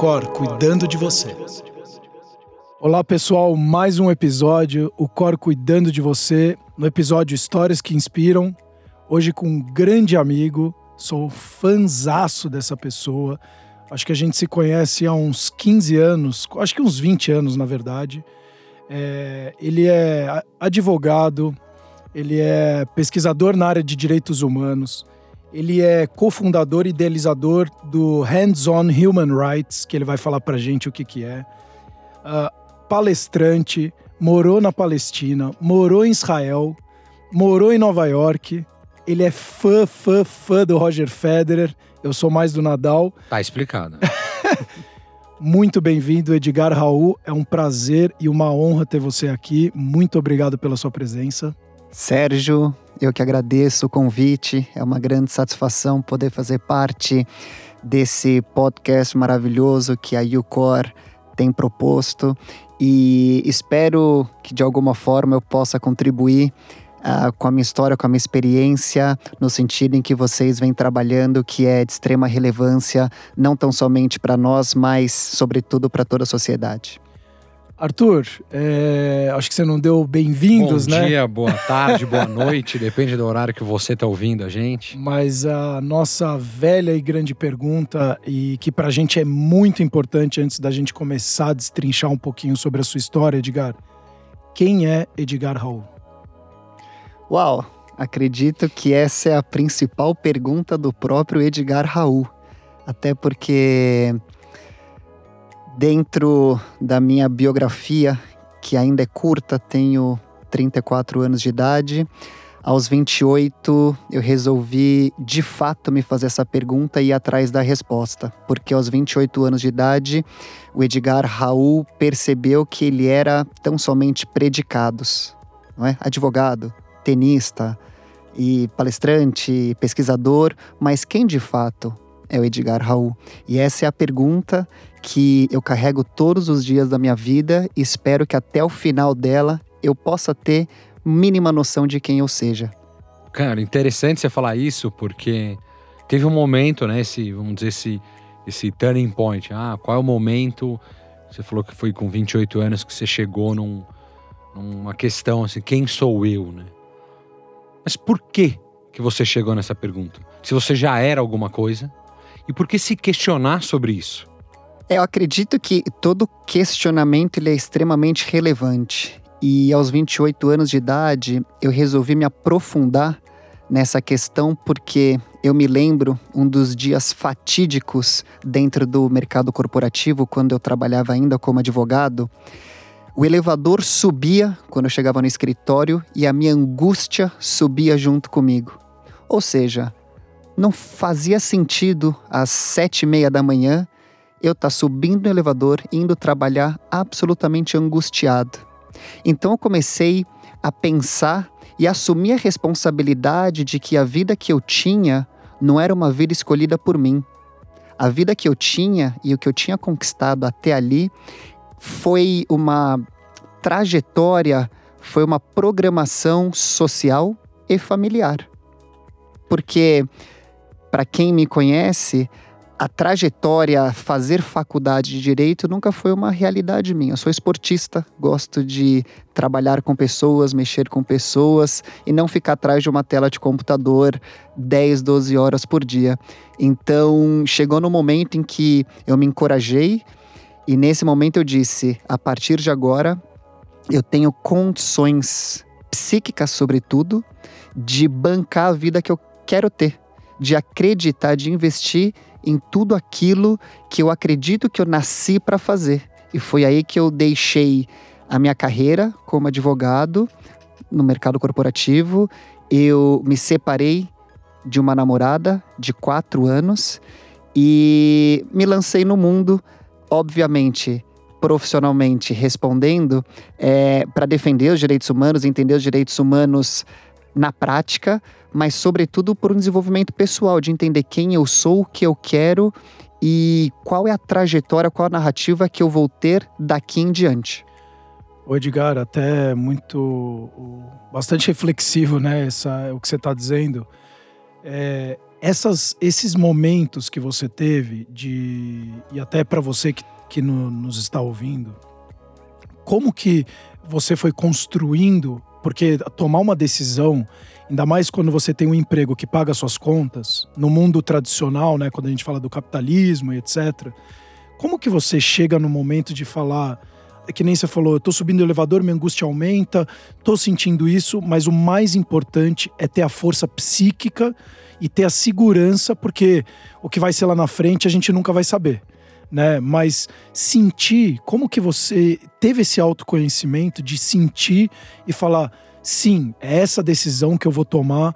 Cor cuidando de você. Olá pessoal, mais um episódio, o Cor cuidando de você, no episódio Histórias que Inspiram. Hoje com um grande amigo, sou fanzaço dessa pessoa. Acho que a gente se conhece há uns 15 anos, acho que uns 20 anos na verdade. É, ele é advogado, ele é pesquisador na área de direitos humanos, ele é cofundador e idealizador do Hands-on Human Rights, que ele vai falar pra gente o que, que é. Uh, palestrante, morou na Palestina, morou em Israel, morou em Nova York. Ele é fã, fã, fã do Roger Federer. Eu sou mais do Nadal. Tá explicado. Muito bem-vindo, Edgar Raul. É um prazer e uma honra ter você aqui. Muito obrigado pela sua presença. Sérgio, eu que agradeço o convite. É uma grande satisfação poder fazer parte desse podcast maravilhoso que a UCOR tem proposto e espero que de alguma forma eu possa contribuir uh, com a minha história, com a minha experiência, no sentido em que vocês vêm trabalhando, que é de extrema relevância, não tão somente para nós, mas sobretudo para toda a sociedade. Arthur, é, acho que você não deu bem-vindos, né? Bom dia, boa tarde, boa noite, depende do horário que você está ouvindo a gente. Mas a nossa velha e grande pergunta, e que para a gente é muito importante antes da gente começar a destrinchar um pouquinho sobre a sua história, Edgar. Quem é Edgar Raul? Uau, acredito que essa é a principal pergunta do próprio Edgar Raul. Até porque Dentro da minha biografia, que ainda é curta, tenho 34 anos de idade. Aos 28, eu resolvi de fato me fazer essa pergunta e ir atrás da resposta, porque aos 28 anos de idade, o Edgar Raul percebeu que ele era tão somente predicados, não é? Advogado, tenista e palestrante, pesquisador, mas quem de fato é o Edgar Raul? E essa é a pergunta que eu carrego todos os dias da minha vida e espero que até o final dela eu possa ter mínima noção de quem eu seja. Cara, interessante você falar isso porque teve um momento, né, esse, vamos dizer, esse, esse turning point. Ah, qual é o momento? Você falou que foi com 28 anos que você chegou num, numa questão assim, quem sou eu, né? Mas por que que você chegou nessa pergunta? Se você já era alguma coisa, e por que se questionar sobre isso? Eu acredito que todo questionamento ele é extremamente relevante. E aos 28 anos de idade, eu resolvi me aprofundar nessa questão porque eu me lembro um dos dias fatídicos dentro do mercado corporativo, quando eu trabalhava ainda como advogado. O elevador subia quando eu chegava no escritório e a minha angústia subia junto comigo. Ou seja, não fazia sentido às sete e meia da manhã eu estar tá subindo no elevador, indo trabalhar absolutamente angustiado. Então eu comecei a pensar e assumir a responsabilidade de que a vida que eu tinha não era uma vida escolhida por mim. A vida que eu tinha e o que eu tinha conquistado até ali foi uma trajetória, foi uma programação social e familiar. Porque, para quem me conhece, a trajetória, fazer faculdade de direito nunca foi uma realidade minha. Eu sou esportista, gosto de trabalhar com pessoas, mexer com pessoas e não ficar atrás de uma tela de computador 10, 12 horas por dia. Então, chegou no momento em que eu me encorajei e nesse momento eu disse: a partir de agora, eu tenho condições psíquicas, sobretudo, de bancar a vida que eu quero ter, de acreditar, de investir em tudo aquilo que eu acredito que eu nasci para fazer. E foi aí que eu deixei a minha carreira como advogado no mercado corporativo. Eu me separei de uma namorada de quatro anos e me lancei no mundo, obviamente, profissionalmente respondendo, é, para defender os direitos humanos, entender os direitos humanos na prática, mas sobretudo por um desenvolvimento pessoal, de entender quem eu sou, o que eu quero e qual é a trajetória, qual a narrativa que eu vou ter daqui em diante. O Edgar, até muito bastante reflexivo, né? Essa, o que você está dizendo. É, essas, esses momentos que você teve de e até para você que, que no, nos está ouvindo, como que você foi construindo? Porque tomar uma decisão, ainda mais quando você tem um emprego que paga suas contas, no mundo tradicional, né, quando a gente fala do capitalismo e etc. Como que você chega no momento de falar, é que nem você falou, eu tô subindo o elevador, minha angústia aumenta, tô sentindo isso, mas o mais importante é ter a força psíquica e ter a segurança, porque o que vai ser lá na frente a gente nunca vai saber. Né? Mas sentir, como que você teve esse autoconhecimento de sentir e falar, sim, é essa decisão que eu vou tomar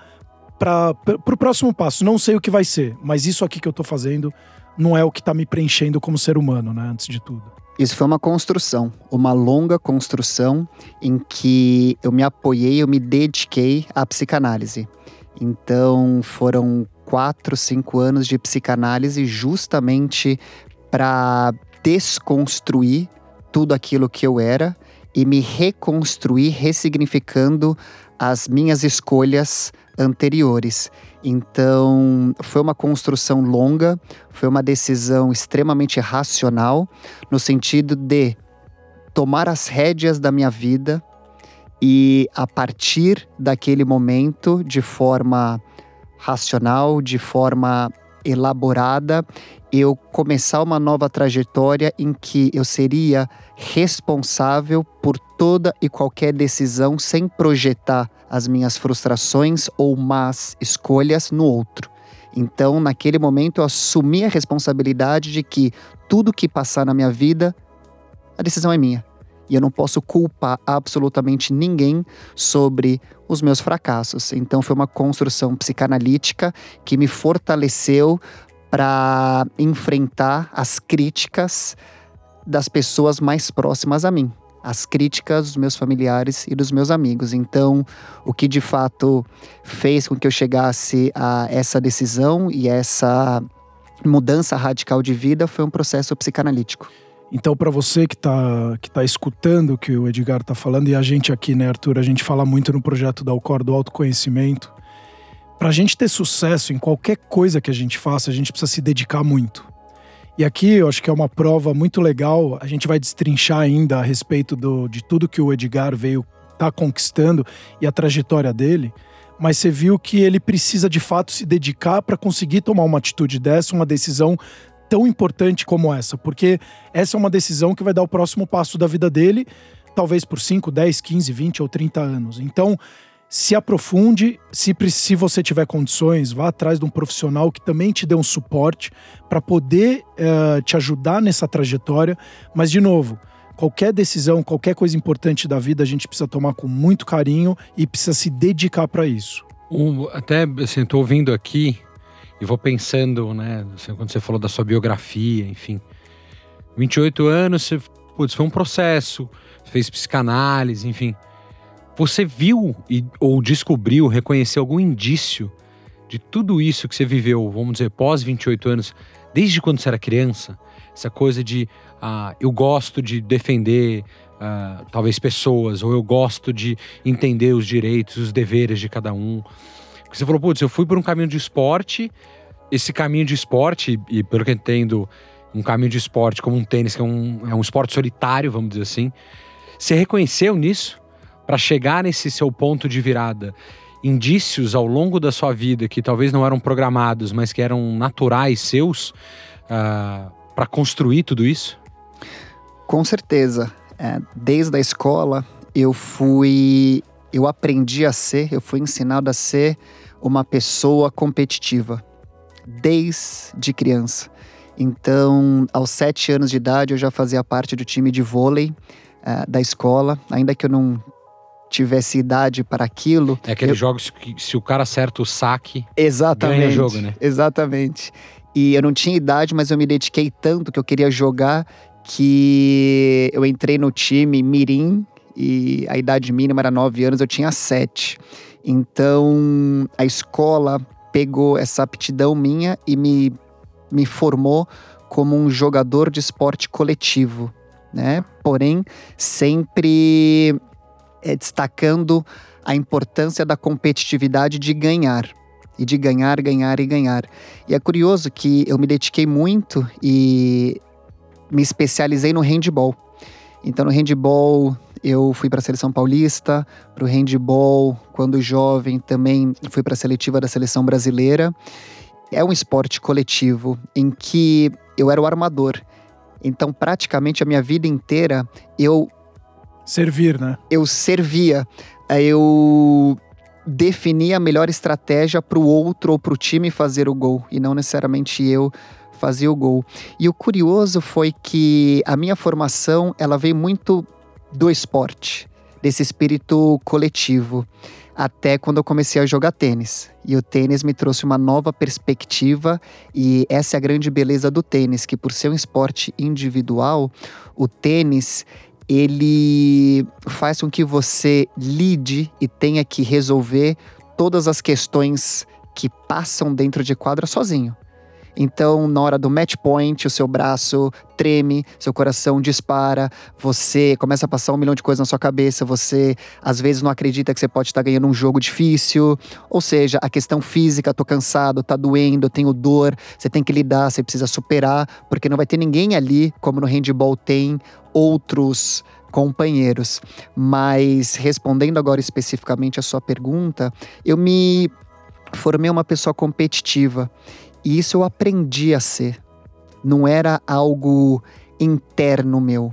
para o próximo passo. Não sei o que vai ser, mas isso aqui que eu estou fazendo não é o que está me preenchendo como ser humano, né? Antes de tudo. Isso foi uma construção, uma longa construção em que eu me apoiei, eu me dediquei à psicanálise. Então foram quatro, cinco anos de psicanálise justamente para desconstruir tudo aquilo que eu era e me reconstruir, ressignificando as minhas escolhas anteriores. Então, foi uma construção longa, foi uma decisão extremamente racional, no sentido de tomar as rédeas da minha vida e, a partir daquele momento, de forma racional, de forma elaborada, eu começar uma nova trajetória em que eu seria responsável por toda e qualquer decisão sem projetar as minhas frustrações ou más escolhas no outro. Então, naquele momento, eu assumi a responsabilidade de que tudo que passar na minha vida, a decisão é minha. E eu não posso culpar absolutamente ninguém sobre os meus fracassos. Então, foi uma construção psicanalítica que me fortaleceu para enfrentar as críticas das pessoas mais próximas a mim, as críticas dos meus familiares e dos meus amigos. Então, o que de fato fez com que eu chegasse a essa decisão e essa mudança radical de vida foi um processo psicanalítico. Então, para você que está que tá escutando o que o Edgar está falando, e a gente aqui, né, Arthur, a gente fala muito no projeto da Alcor do autoconhecimento, para a gente ter sucesso em qualquer coisa que a gente faça, a gente precisa se dedicar muito. E aqui eu acho que é uma prova muito legal. A gente vai destrinchar ainda a respeito do, de tudo que o Edgar veio tá conquistando e a trajetória dele. Mas você viu que ele precisa de fato se dedicar para conseguir tomar uma atitude dessa, uma decisão tão importante como essa, porque essa é uma decisão que vai dar o próximo passo da vida dele, talvez por 5, 10, 15, 20 ou 30 anos. Então, se aprofunde, se, se você tiver condições, vá atrás de um profissional que também te dê um suporte para poder uh, te ajudar nessa trajetória. Mas, de novo, qualquer decisão, qualquer coisa importante da vida, a gente precisa tomar com muito carinho e precisa se dedicar para isso. Um, até, assim, estou ouvindo aqui e vou pensando, né, assim, quando você falou da sua biografia, enfim. 28 anos, você, putz, foi um processo, fez psicanálise, enfim. Você viu e, ou descobriu, reconheceu algum indício de tudo isso que você viveu, vamos dizer, pós 28 anos, desde quando você era criança? Essa coisa de ah, eu gosto de defender ah, talvez pessoas, ou eu gosto de entender os direitos, os deveres de cada um. Você falou, putz, eu fui por um caminho de esporte, esse caminho de esporte, e pelo que eu entendo, um caminho de esporte como um tênis, que é um, é um esporte solitário, vamos dizer assim. Você reconheceu nisso? para chegar nesse seu ponto de virada, indícios ao longo da sua vida que talvez não eram programados, mas que eram naturais seus uh, ah, para construir tudo isso? Com certeza. É, desde a escola eu fui, eu aprendi a ser, eu fui ensinado a ser uma pessoa competitiva desde criança. Então, aos sete anos de idade, eu já fazia parte do time de vôlei uh, da escola, ainda que eu não tivesse idade para aqueles É aqueles eu... jogos que se o cara acerta o saque, exatamente, ganha o jogo, né? Exatamente. E eu não tinha idade, mas eu me dediquei tanto que eu queria jogar que eu entrei no time Mirim e a idade mínima era 9 anos, eu tinha 7. Então a escola pegou essa aptidão minha e me, me formou como um jogador de esporte coletivo, né? Porém, sempre é, destacando a importância da competitividade de ganhar. e de ganhar, ganhar e ganhar. E é curioso que eu me dediquei muito e me especializei no handball. Então, no handball, eu fui para a seleção paulista, para o handball, quando jovem, também fui para a seletiva da seleção brasileira. É um esporte coletivo em que eu era o armador. Então, praticamente a minha vida inteira, eu. Servir, né? Eu servia. Eu definia a melhor estratégia para o outro ou para o time fazer o gol, e não necessariamente eu fazia o gol. E o curioso foi que a minha formação ela veio muito do esporte, desse espírito coletivo, até quando eu comecei a jogar tênis. E o tênis me trouxe uma nova perspectiva, e essa é a grande beleza do tênis, que por ser um esporte individual, o tênis ele faz com que você lide e tenha que resolver todas as questões que passam dentro de quadra sozinho. Então, na hora do match point, o seu braço treme, seu coração dispara, você começa a passar um milhão de coisas na sua cabeça, você às vezes não acredita que você pode estar ganhando um jogo difícil. Ou seja, a questão física, tô cansado, tá doendo, tenho dor, você tem que lidar, você precisa superar, porque não vai ter ninguém ali, como no handball tem outros companheiros. Mas respondendo agora especificamente a sua pergunta, eu me formei uma pessoa competitiva. E isso eu aprendi a ser. Não era algo interno meu,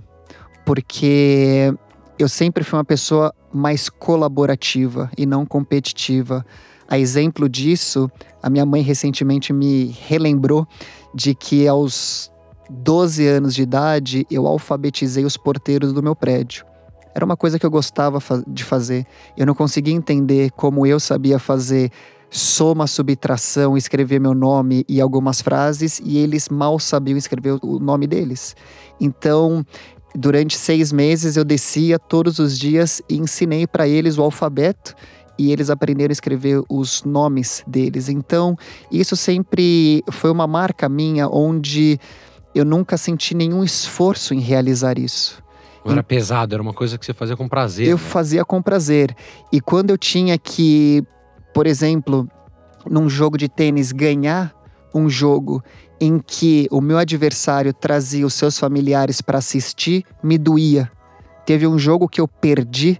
porque eu sempre fui uma pessoa mais colaborativa e não competitiva. A exemplo disso, a minha mãe recentemente me relembrou de que aos 12 anos de idade eu alfabetizei os porteiros do meu prédio. Era uma coisa que eu gostava de fazer. Eu não conseguia entender como eu sabia fazer soma, subtração, escrever meu nome e algumas frases, e eles mal sabiam escrever o nome deles. Então, durante seis meses, eu descia todos os dias e ensinei para eles o alfabeto e eles aprenderam a escrever os nomes deles. Então, isso sempre foi uma marca minha onde eu nunca senti nenhum esforço em realizar isso. Era pesado, era uma coisa que você fazia com prazer. Eu né? fazia com prazer. E quando eu tinha que por exemplo, num jogo de tênis, ganhar um jogo em que o meu adversário trazia os seus familiares para assistir, me doía. Teve um jogo que eu perdi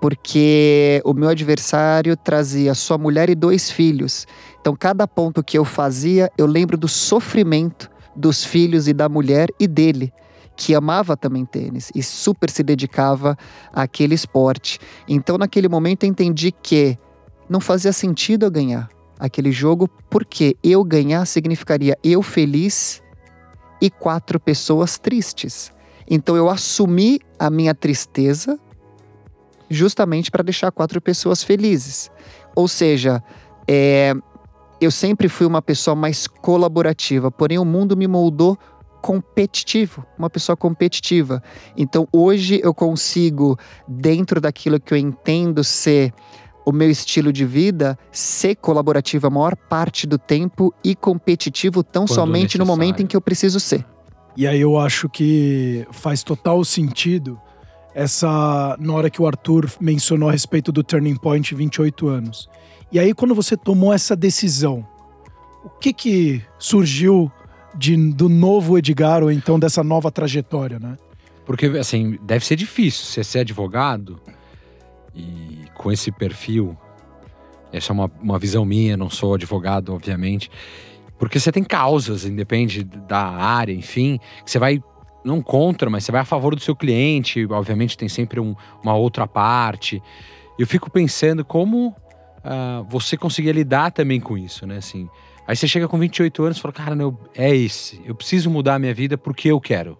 porque o meu adversário trazia sua mulher e dois filhos. Então, cada ponto que eu fazia, eu lembro do sofrimento dos filhos e da mulher e dele, que amava também tênis e super se dedicava àquele esporte. Então, naquele momento, entendi que não fazia sentido eu ganhar aquele jogo, porque eu ganhar significaria eu feliz e quatro pessoas tristes. Então eu assumi a minha tristeza justamente para deixar quatro pessoas felizes. Ou seja, é, eu sempre fui uma pessoa mais colaborativa, porém o mundo me moldou competitivo, uma pessoa competitiva. Então hoje eu consigo, dentro daquilo que eu entendo ser o meu estilo de vida ser colaborativo a maior parte do tempo e competitivo tão Quando somente necessário. no momento em que eu preciso ser. E aí eu acho que faz total sentido essa na hora que o Arthur mencionou a respeito do turning point 28 anos. E aí quando você tomou essa decisão, o que que surgiu de, do novo Edgar ou então dessa nova trajetória, né? Porque assim, deve ser difícil você ser advogado e com esse perfil, essa é uma, uma visão minha, não sou advogado, obviamente, porque você tem causas, independe da área, enfim, que você vai não contra, mas você vai a favor do seu cliente, obviamente tem sempre um, uma outra parte. Eu fico pensando como uh, você conseguia lidar também com isso, né? Assim, aí você chega com 28 anos e fala, cara, não, é esse, eu preciso mudar a minha vida porque eu quero.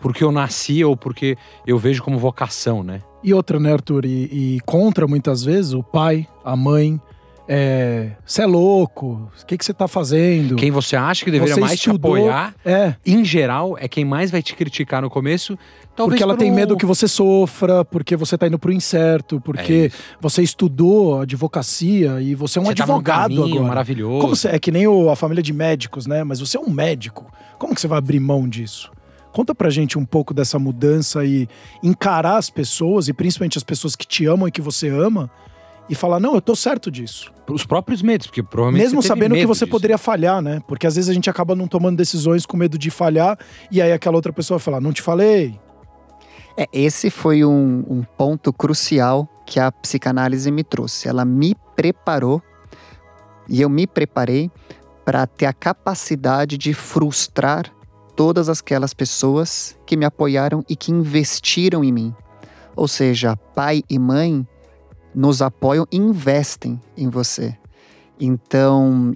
Porque eu nasci ou porque eu vejo como vocação, né? E outra, né, Arthur? E, e contra muitas vezes o pai, a mãe. É, você é louco, o que, você tá fazendo? Quem você acha que deveria você mais estudou, te apoiar, é. em geral, é quem mais vai te criticar no começo. Talvez porque ela tem medo que você sofra, porque você tá indo pro incerto, porque é você estudou advocacia e você é um você advogado tá agora. maravilhoso. Como você, é que nem o, a família de médicos, né? Mas você é um médico. Como que você vai abrir mão disso? Conta pra gente um pouco dessa mudança e encarar as pessoas, e principalmente as pessoas que te amam e que você ama, e falar: não, eu tô certo disso. Os próprios medos, porque provavelmente. Mesmo você teve sabendo que você disso. poderia falhar, né? Porque às vezes a gente acaba não tomando decisões com medo de falhar, e aí aquela outra pessoa vai falar: não te falei. É, esse foi um, um ponto crucial que a psicanálise me trouxe. Ela me preparou e eu me preparei para ter a capacidade de frustrar todas aquelas pessoas que me apoiaram e que investiram em mim. Ou seja, pai e mãe nos apoiam e investem em você. Então,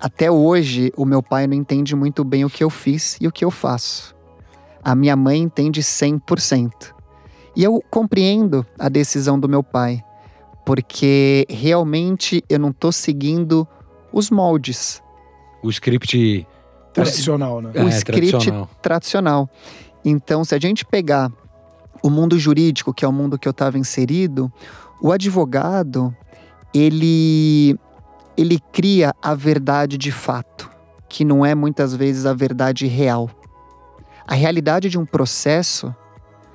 até hoje, o meu pai não entende muito bem o que eu fiz e o que eu faço. A minha mãe entende 100%. E eu compreendo a decisão do meu pai, porque realmente eu não estou seguindo os moldes, O script. Tradicional, né? É, o script tradicional. tradicional. Então, se a gente pegar o mundo jurídico, que é o mundo que eu estava inserido, o advogado, ele ele cria a verdade de fato, que não é muitas vezes a verdade real. A realidade de um processo,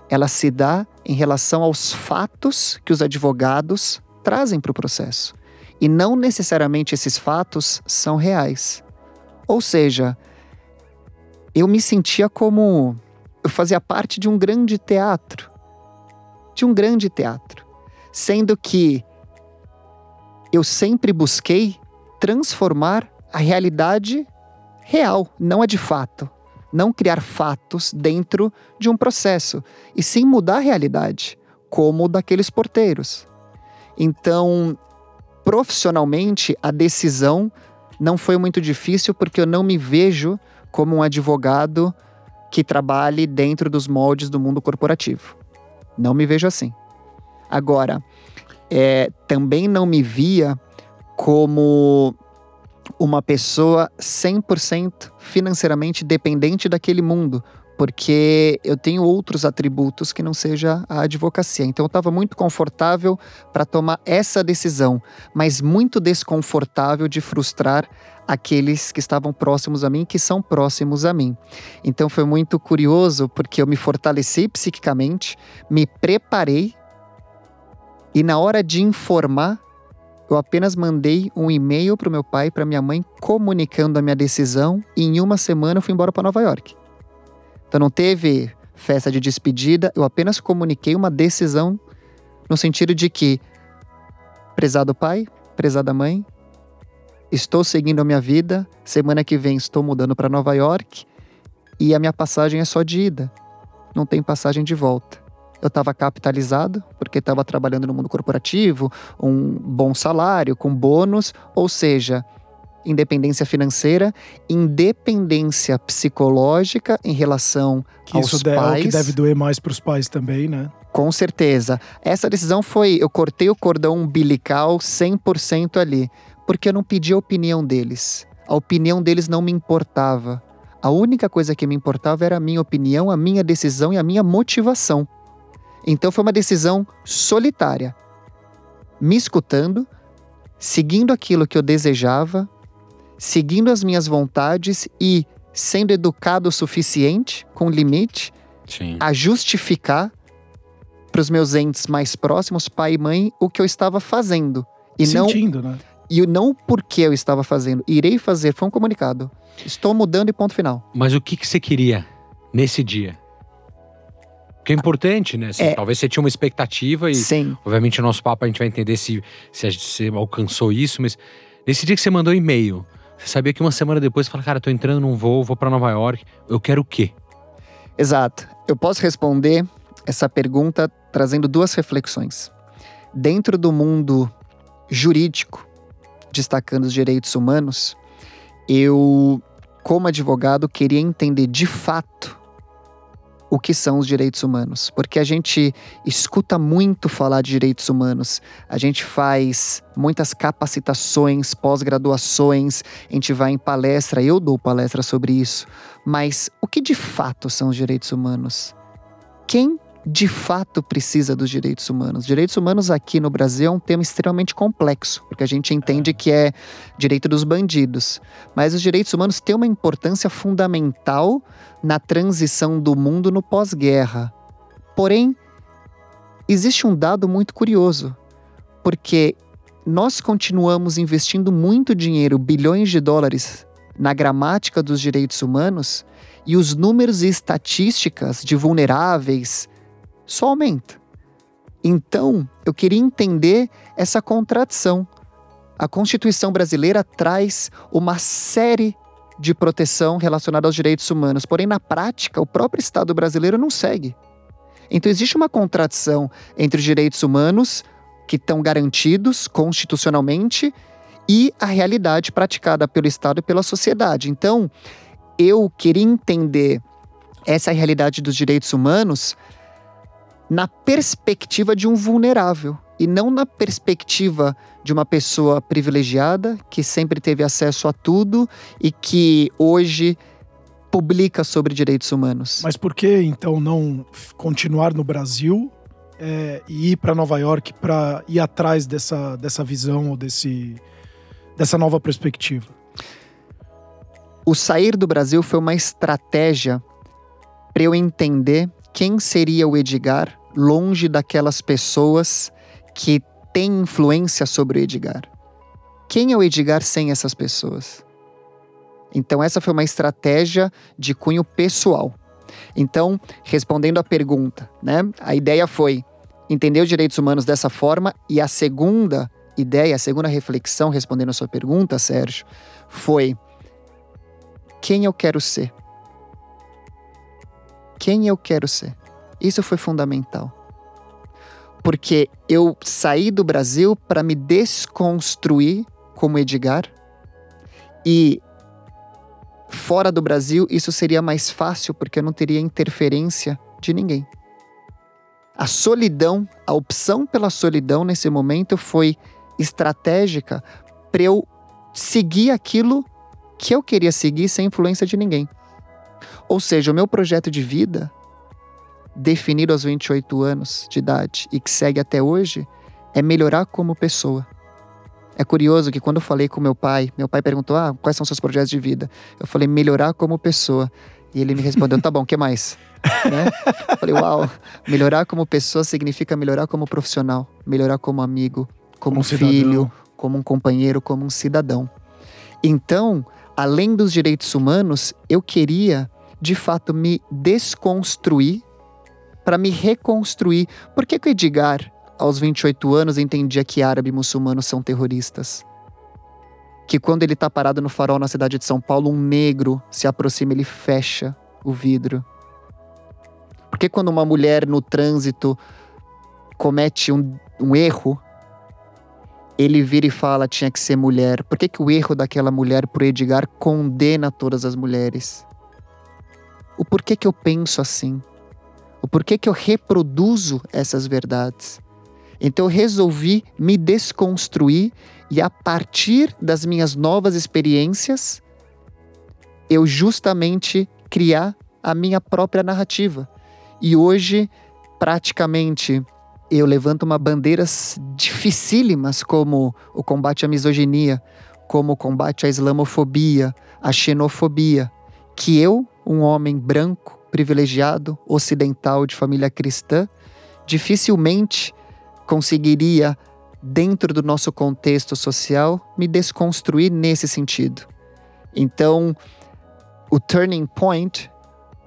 ela se dá em relação aos fatos que os advogados trazem para o processo. E não necessariamente esses fatos são reais. Ou seja, eu me sentia como. Eu fazia parte de um grande teatro. De um grande teatro. Sendo que eu sempre busquei transformar a realidade real, não a de fato. Não criar fatos dentro de um processo, e sim mudar a realidade, como o daqueles porteiros. Então, profissionalmente, a decisão não foi muito difícil porque eu não me vejo como um advogado que trabalhe dentro dos moldes do mundo corporativo. Não me vejo assim. Agora, é, também não me via como uma pessoa 100% financeiramente dependente daquele mundo, porque eu tenho outros atributos que não seja a advocacia. Então eu estava muito confortável para tomar essa decisão, mas muito desconfortável de frustrar aqueles que estavam próximos a mim, que são próximos a mim. Então foi muito curioso porque eu me fortaleci psiquicamente, me preparei e na hora de informar, eu apenas mandei um e-mail para o meu pai e para minha mãe comunicando a minha decisão e em uma semana eu fui embora para Nova York. Então não teve festa de despedida, eu apenas comuniquei uma decisão no sentido de que, prezado pai, prezada mãe, estou seguindo a minha vida, semana que vem estou mudando para Nova York e a minha passagem é só de ida, não tem passagem de volta. Eu estava capitalizado, porque estava trabalhando no mundo corporativo, um bom salário, com bônus, ou seja, independência financeira, independência psicológica em relação Que aos isso é o pais. que deve doer mais pros pais também, né? Com certeza. Essa decisão foi, eu cortei o cordão umbilical 100% ali, porque eu não pedi a opinião deles. A opinião deles não me importava. A única coisa que me importava era a minha opinião, a minha decisão e a minha motivação. Então foi uma decisão solitária. Me escutando, seguindo aquilo que eu desejava, seguindo as minhas vontades e sendo educado o suficiente, com limite, Sim. a justificar para os meus entes mais próximos, pai e mãe, o que eu estava fazendo. E não Sentindo, né? e não o porquê eu estava fazendo. Irei fazer, foi um comunicado. Estou mudando e ponto final. Mas o que, que você queria nesse dia? Porque é importante, né? Assim, É. Talvez você tinha uma expectativa e, Sim. obviamente, o nosso papo a gente vai entender se, se gente- você alcançou isso, mas nesse dia que você mandou e-mail, você sabia que uma semana depois você fala, cara, tô entrando num voo, vou pra Nova York, eu quero o quê? Exato. Eu posso responder essa pergunta trazendo duas reflexões. Dentro do mundo jurídico, destacando os direitos humanos, eu, como advogado, queria entender de fato o que são os direitos humanos, porque a gente escuta muito falar de direitos humanos, a gente faz muitas capacitações, pós-graduações, a gente vai em palestra, eu dou palestra sobre isso, mas o que de fato são os direitos humanos? Quem de fato precisa dos direitos humanos? Direitos humanos aqui no Brasil é um tema extremamente complexo, porque a gente entende que é direito dos bandidos. Mas os direitos humanos têm uma importância fundamental na transição do mundo no pós-guerra. Porém, existe um dado muito curioso, porque nós continuamos investindo muito dinheiro, bilhões de dólares, na gramática dos direitos humanos e os números e estatísticas de vulneráveis só aumentam. Então, eu queria entender essa contradição. A Constituição brasileira traz uma série de proteção relacionada aos direitos humanos, porém, na prática, o próprio Estado brasileiro não segue. Então, existe uma contradição entre os direitos humanos, que estão garantidos constitucionalmente, e a realidade praticada pelo Estado e pela sociedade. Então, eu queria entender essa realidade dos direitos humanos na perspectiva de um vulnerável e não na perspectiva de uma pessoa privilegiada que sempre teve acesso a tudo e que hoje publica sobre direitos humanos. Mas por que então não continuar no Brasil é, e ir para Nova York para ir atrás dessa, dessa visão ou desse, dessa nova perspectiva? O sair do Brasil foi uma estratégia para eu entender quem seria o Edgar longe daquelas pessoas que têm influência sobre o Edgar. Quem é o Edgar sem essas pessoas? Então, essa foi uma estratégia de cunho pessoal. Então, respondendo à pergunta, né? A ideia foi entender os direitos humanos dessa forma, e a segunda ideia, a segunda reflexão, respondendo a sua pergunta, Sérgio, foi quem eu quero ser. Quem eu quero ser. Isso foi fundamental. Porque eu saí do Brasil para me desconstruir como Edgar e fora do Brasil isso seria mais fácil porque eu não teria interferência de ninguém. A solidão, a opção pela solidão nesse momento foi estratégica para eu seguir aquilo que eu queria seguir sem influência de ninguém. Ou seja, o meu projeto de vida definido aos 28 anos de idade e que segue até hoje é melhorar como pessoa. É curioso que quando eu falei com meu pai, meu pai perguntou: "Ah, quais são seus projetos de vida?". Eu falei: "Melhorar como pessoa". E ele me respondeu: "Tá bom, que mais?". né? Eu falei: "Uau, melhorar como pessoa significa melhorar como profissional, melhorar como amigo, como, como filho, como um companheiro, como um cidadão". Então, além dos direitos humanos, eu queria de fato me desconstruir para me reconstruir. Por que, que o Edgar, aos 28 anos, entendia que árabe e muçulmanos são terroristas? Que quando ele está parado no farol na cidade de São Paulo, um negro se aproxima, ele fecha o vidro. Por que quando uma mulher no trânsito comete um, um erro, ele vira e fala tinha que ser mulher? Por que, que o erro daquela mulher pro Edgar condena todas as mulheres? O porquê que eu penso assim? O porquê que eu reproduzo essas verdades. Então eu resolvi me desconstruir e a partir das minhas novas experiências, eu justamente criar a minha própria narrativa. E hoje, praticamente, eu levanto uma bandeiras dificílimas como o combate à misoginia, como o combate à islamofobia, à xenofobia, que eu, um homem branco, privilegiado, ocidental, de família cristã, dificilmente conseguiria, dentro do nosso contexto social, me desconstruir nesse sentido. Então, o turning point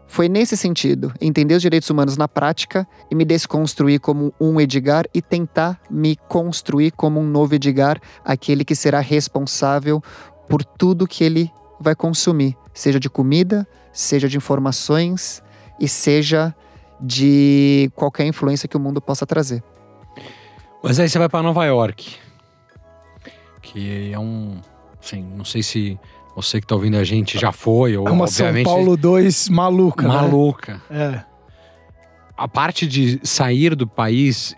foi nesse sentido, entender os direitos humanos na prática e me desconstruir como um Edgar e tentar me construir como um novo Edgar, aquele que será responsável por tudo que ele vai consumir, seja de comida, seja de informações e seja de qualquer influência que o mundo possa trazer. Mas aí você vai para Nova York, que é um, assim, não sei se você que está ouvindo a gente já foi ou é uma São Paulo 2 maluca, maluca. Né? É. A parte de sair do país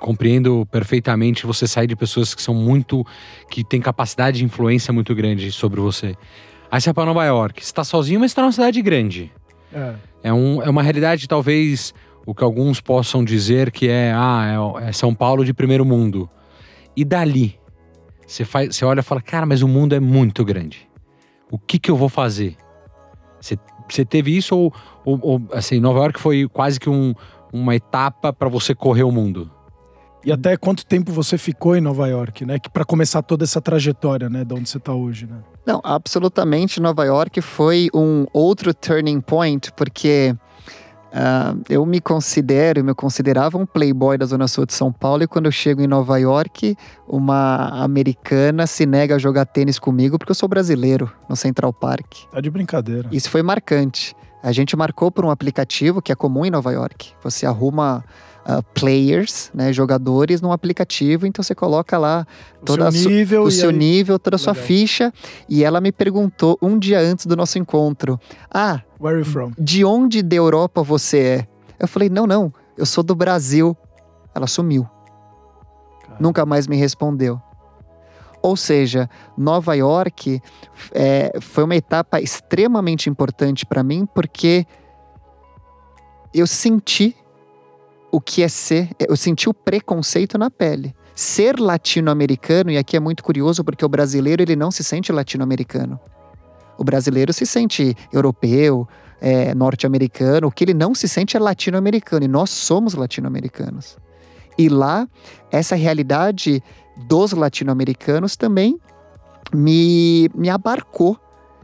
compreendo perfeitamente você sair de pessoas que são muito que têm capacidade de influência muito grande sobre você. Aí você vai para Nova York, você está sozinho, mas está numa cidade grande. É. É, um, é uma realidade, talvez, o que alguns possam dizer que é, ah, é, é São Paulo de primeiro mundo. E dali, você, faz, você olha e fala, cara, mas o mundo é muito grande. O que que eu vou fazer? Você, você teve isso ou, ou, ou, assim, Nova York foi quase que um, uma etapa para você correr o mundo? E até quanto tempo você ficou em Nova York, né? Que para começar toda essa trajetória, né, de onde você está hoje, né? Não, absolutamente. Nova York foi um outro turning point, porque uh, eu me considero, eu me considerava um playboy da Zona Sul de São Paulo, e quando eu chego em Nova York, uma americana se nega a jogar tênis comigo porque eu sou brasileiro no Central Park. Tá de brincadeira. Isso foi marcante. A gente marcou por um aplicativo que é comum em Nova York. Você arruma uh, players, né, jogadores num aplicativo, então você coloca lá toda o seu nível, o seu aí... nível toda a sua ficha. E ela me perguntou um dia antes do nosso encontro: Ah, Where are you from? de onde da Europa você é? Eu falei: Não, não, eu sou do Brasil. Ela sumiu. Nunca mais me respondeu. Ou seja, Nova York é, foi uma etapa extremamente importante para mim, porque eu senti o que é ser, eu senti o preconceito na pele. Ser latino-americano, e aqui é muito curioso porque o brasileiro ele não se sente latino-americano. O brasileiro se sente europeu, é, norte-americano, o que ele não se sente é latino-americano, e nós somos latino-americanos. E lá, essa realidade dos latino-americanos também me, me abarcou.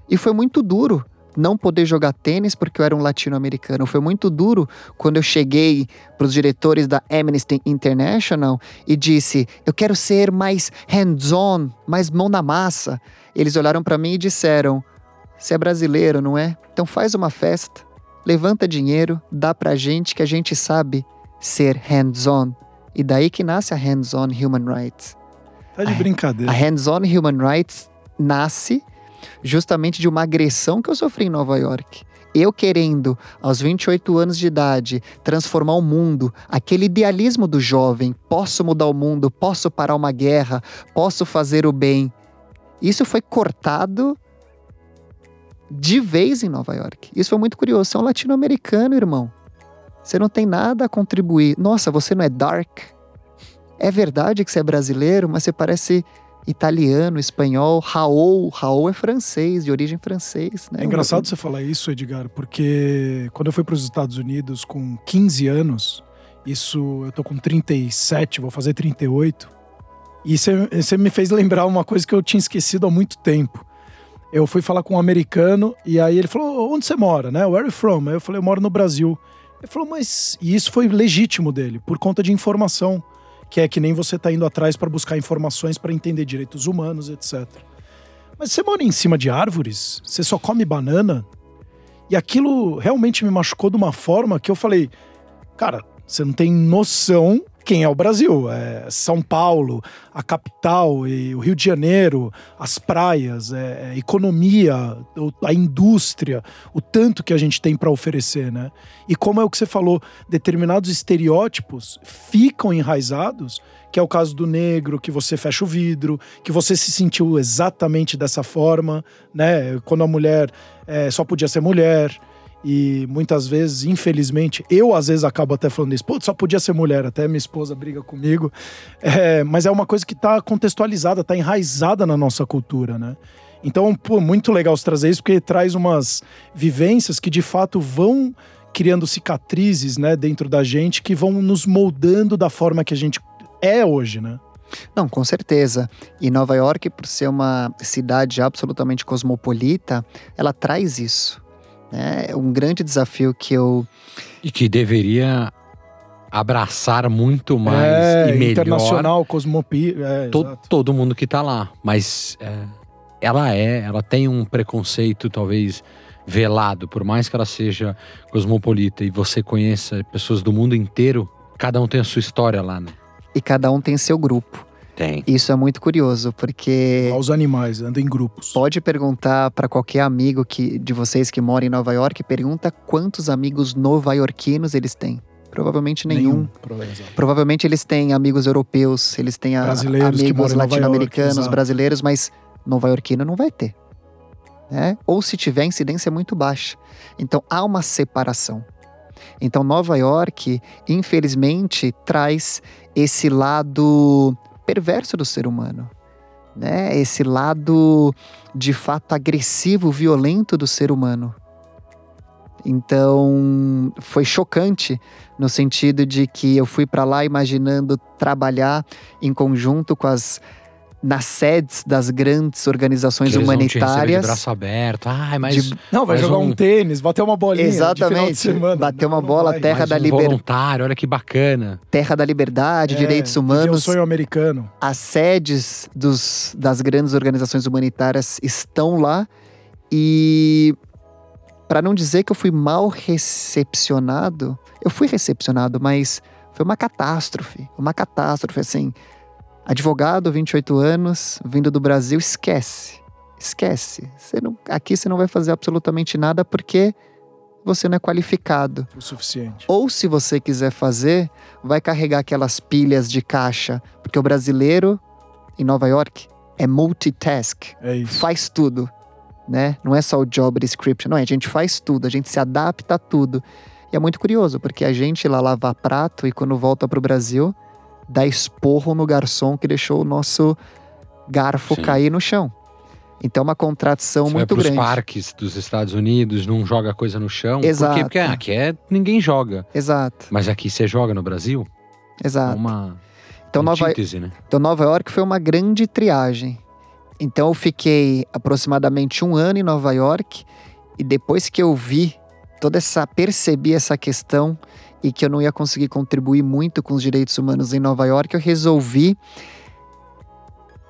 E foi muito duro, não poder jogar tênis porque eu era um latino-americano. Foi muito duro quando eu cheguei para os diretores da Amnesty International e disse: Eu quero ser mais hands-on, mais mão na massa. Eles olharam para mim e disseram: Você é brasileiro, não é? Então faz uma festa, levanta dinheiro, dá para gente que a gente sabe ser hands-on. E daí que nasce a Hands-on Human Rights. Tá de brincadeira. A Hands-on Human Rights nasce justamente de uma agressão que eu sofri em Nova York. Eu querendo, aos 28 anos de idade, transformar o mundo, aquele idealismo do jovem, posso mudar o mundo, posso parar uma guerra, posso fazer o bem. Isso foi cortado de vez em Nova York. Isso foi muito curioso. Você é um latino-americano, irmão. Você não tem nada a contribuir. Nossa, você não é dark. É verdade que você é brasileiro, mas você parece italiano, espanhol, Raul. Raul é francês, de origem francês. Né? É engraçado você falar isso, Edgar, porque quando eu fui para os Estados Unidos com 15 anos, isso eu tô com 37, vou fazer 38. E você me fez lembrar uma coisa que eu tinha esquecido há muito tempo. Eu fui falar com um americano e aí ele falou: onde você mora, né? Where are you from? Aí eu falei: eu moro no Brasil. Ele falou: mas. E isso foi legítimo dele, por conta de informação que é que nem você está indo atrás para buscar informações para entender direitos humanos, etc. Mas você mora em cima de árvores? Você só come banana? E aquilo realmente me machucou de uma forma que eu falei, cara, você não tem noção quem é o Brasil. É São Paulo, a capital, e o Rio de Janeiro, as praias, é, é economia, a indústria, o tanto que a gente tem para oferecer, né? E como é o que você falou, determinados estereótipos ficam enraizados, que é o caso do negro, que você fecha o vidro, que você se sentiu exatamente dessa forma, né? Quando a mulher é, só podia ser mulher. E muitas vezes, infelizmente, eu às vezes acabo até falando isso. Pô, só podia ser mulher, até minha esposa briga comigo. É, mas é uma coisa que está contextualizada, está enraizada na nossa cultura, né? Então, pô, muito legal você trazer isso, porque traz umas vivências que de fato vão criando cicatrizes, né, dentro da gente, que vão nos moldando da forma que a gente é hoje, né? Não, com certeza. E Nova York, por ser uma cidade absolutamente cosmopolita, ela traz isso. É um grande desafio que eu. E que deveria abraçar muito mais é, e melhor. Internacional, cosmopi. É, to, todo mundo que tá lá. Mas é, ela é, ela tem um preconceito, talvez velado, por mais que ela seja cosmopolita e você conheça pessoas do mundo inteiro, cada um tem a sua história lá, né? E cada um tem seu grupo. Tem. Isso é muito curioso, porque. Os animais andam em grupos. Pode perguntar para qualquer amigo que, de vocês que mora em Nova York, pergunta quantos amigos nova-iorquinos eles têm. Provavelmente nenhum. nenhum Provavelmente eles têm amigos europeus, eles têm brasileiros amigos latino-americanos, brasileiros, mas nova-iorquino não vai ter. Né? Ou se tiver, a incidência é muito baixa. Então há uma separação. Então Nova York, infelizmente, traz esse lado perverso do ser humano. Né? Esse lado de fato agressivo, violento do ser humano. Então, foi chocante no sentido de que eu fui para lá imaginando trabalhar em conjunto com as nas sedes das grandes organizações Que eles vão te receber humanitárias. de braço aberto. Ai, mas De- Não, vai Mas jogar um- um tênis, bater uma bolinha. de final de Exatamente. semana. Bater uma Não, não bola, vai. terra mais da um liber- voluntário, olha que bacana. Terra da Liberdade, É, Direitos Humanos. o sonho americano. as sedes dos, das grandes organizações humanitárias estão lá e para não dizer que eu fui mal recepcionado, eu fui recepcionado, mas foi uma catástrofe, uma catástrofe assim. Advogado, 28 anos, vindo do Brasil, esquece. Esquece. Você não, aqui você não vai fazer absolutamente nada porque você não é qualificado. O suficiente. Ou se você quiser fazer, vai carregar aquelas pilhas de caixa, porque o brasileiro em Nova York é multitask, É isso. faz tudo, né? Não é só o job description, não, a gente faz tudo, a gente se adapta a tudo. E é muito curioso, porque a gente lá lava prato e quando volta pro Brasil, dá esporro no garçom que deixou o nosso garfo Sim. cair no chão. Então é uma contradição Você vai muito pros grande. parques dos Estados Unidos, não joga coisa no chão. Exato. Por quê? Porque aqui é, ninguém joga. Exato, Mas aqui você joga no Brasil? Exato. uma Então Nova, antítese, né? Então, Nova York foi uma grande triagem. Então, eu fiquei aproximadamente um ano em Nova York e depois que eu vi toda essa, percebi essa questão e que eu não ia conseguir contribuir muito com os direitos humanos em Nova York, eu resolvi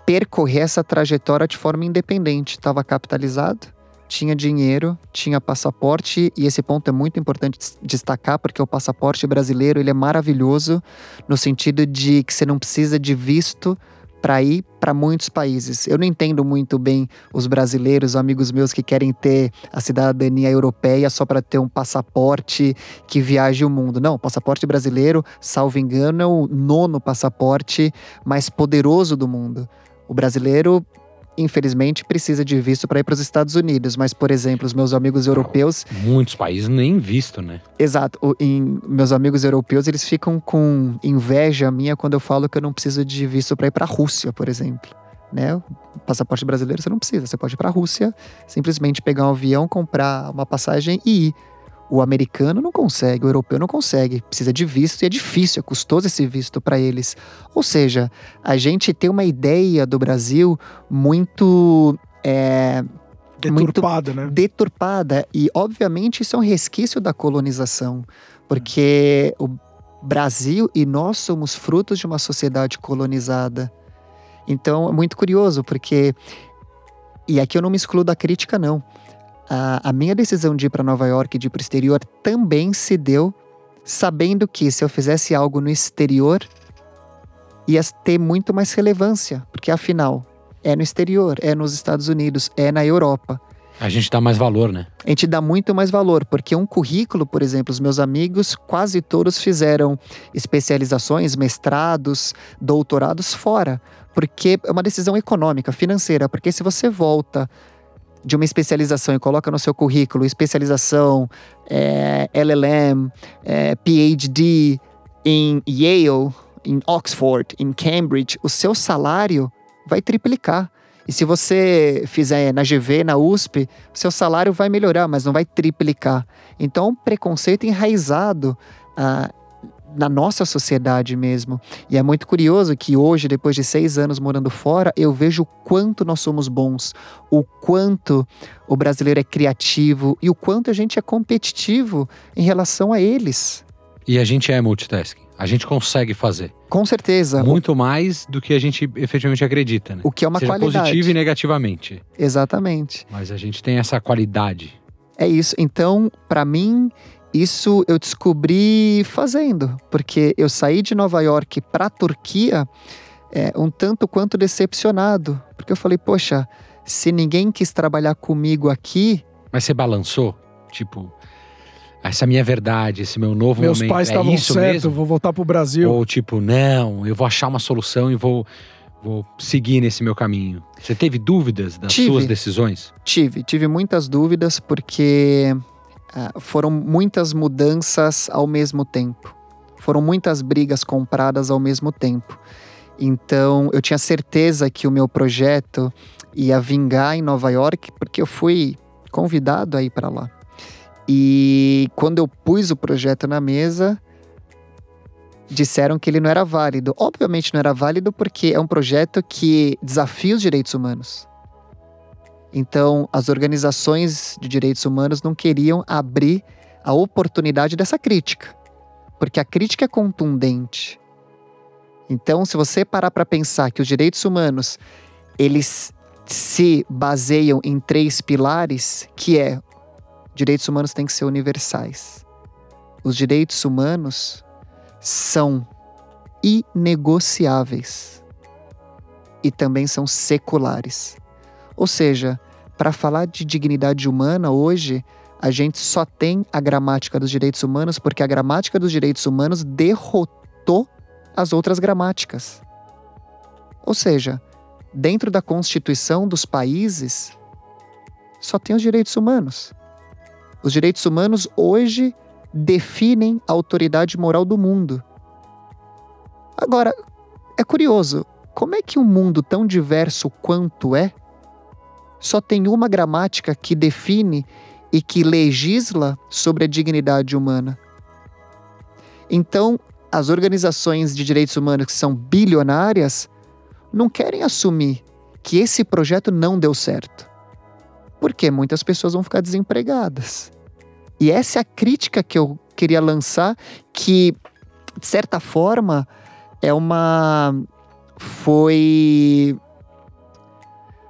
percorrer essa trajetória de forma independente. Estava capitalizado, tinha dinheiro, tinha passaporte e esse ponto é muito importante des- destacar porque o passaporte brasileiro ele é maravilhoso no sentido de que você não precisa de visto para ir para muitos países. Eu não entendo muito bem os brasileiros, amigos meus que querem ter a cidadania europeia só para ter um passaporte que viaje o mundo. Não, o passaporte brasileiro, salvo engano, é o nono passaporte mais poderoso do mundo. O brasileiro, infelizmente, precisa de visto para ir para os Estados Unidos, mas, por exemplo, os meus amigos europeus Muitos países nem visto, né? Exato. O- em- meus amigos europeus, eles ficam com inveja minha quando eu falo que eu não preciso de visto para ir para a Rússia, por exemplo. Né? Passaporte brasileiro você não precisa. Você pode ir para a Rússia, simplesmente pegar um avião, comprar uma passagem e ir. O americano não consegue, o europeu não consegue. Precisa de visto e é difícil, é custoso esse visto para eles. Ou seja, a gente tem uma ideia do Brasil muito é, Muito Deturpada, né? deturpada e obviamente isso é um resquício da colonização, porque o Brasil e nós somos frutos de uma sociedade colonizada. Então é muito curioso porque e aqui eu não me excluo da crítica não. A, a minha decisão de ir para Nova York e de ir para o exterior também se deu sabendo que se eu fizesse algo no exterior ia ter muito mais relevância, porque afinal é no exterior, é nos Estados Unidos, é na Europa A gente dá mais valor, né? a gente dá muito mais valor, porque um currículo, por exemplo, os meus amigos, quase todos fizeram especializações, mestrados, doutorados fora, porque é uma decisão econômica, financeira, porque se você volta de uma especialização e coloca no seu currículo especialização, é, LLM, é, PhD em Yale, em Oxford, em Cambridge, o seu salário vai triplicar. E se você fizer na GV, na USP, seu salário vai melhorar, mas não vai triplicar. Então, um preconceito enraizado ah, na nossa sociedade mesmo. E é muito curioso que hoje, depois de seis anos morando fora, eu vejo o quanto nós somos bons, o quanto o brasileiro é criativo e o quanto a gente é competitivo em relação a eles. E a gente é multitasking. A gente consegue fazer. Com certeza. Muito mais do que a gente efetivamente acredita, né? O que é uma Seja qualidade. positivo e negativamente. Exatamente. Mas a gente tem essa qualidade. É isso. Então, pra mim, isso eu descobri fazendo, porque eu saí de Nova York pra Turquia é, um tanto quanto decepcionado, porque eu falei, poxa, se ninguém quis trabalhar comigo aqui, Mas você balançou? Tipo, essa é a minha verdade, esse meu novo Meus momento. pais é estavam isso certos, vou voltar pro Brasil. Ou tipo, não, eu vou achar uma solução e vou, vou seguir nesse meu caminho. Você teve dúvidas das Tive. suas decisões? tive, tive muitas dúvidas, porque foram muitas mudanças ao mesmo tempo. Foram muitas brigas compradas ao mesmo tempo. Então, eu tinha certeza que o meu projeto ia vingar em Nova York, porque eu fui convidado a ir para lá. E quando eu pus o projeto na mesa, disseram que ele não era válido. Obviamente não era válido porque é um projeto que desafia os direitos humanos. Então, as organizações de direitos humanos não queriam abrir a oportunidade dessa crítica, porque a crítica é contundente. Então, se você parar para pensar que os direitos humanos eles se baseiam em três pilares, que é direitos humanos têm que ser universais. Os direitos humanos são inegociáveis e também são seculares. Ou seja, para falar de dignidade humana hoje, a gente só tem a gramática dos direitos humanos porque a gramática dos direitos humanos derrotou as outras gramáticas. Ou seja, dentro da constituição dos países, só tem os direitos humanos. Os direitos humanos hoje definem a autoridade moral do mundo. Agora, é curioso, como é que um mundo tão diverso quanto é só tem uma gramática que define e que legisla sobre a dignidade humana? Então, as organizações de direitos humanos que são bilionárias não querem assumir que esse projeto não deu certo. Porque muitas pessoas vão ficar desempregadas. E essa é a crítica que eu queria lançar, que, de certa forma, é uma. Foi.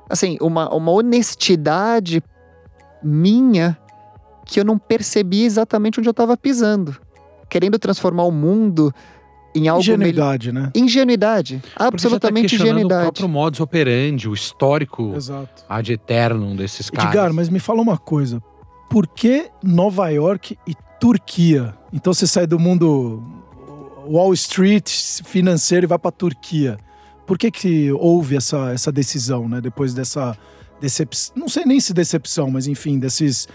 Assim, uma, uma honestidade minha que eu não percebi exatamente onde eu estava pisando. Querendo transformar o mundo em algo Ingenuidade, né? Ingenuidade. Absolutamente Porque você tá ingenuidade. o próprio modus operandi, o histórico Exato. ad eternum desses caras. Edgar, mas me fala uma coisa. Por que Nova York e Turquia? Então você sai do mundo Wall Street financeiro e vai para Turquia. Por que que houve essa, essa decisão, né? Depois dessa decepção, não sei nem se decepção, mas enfim, desses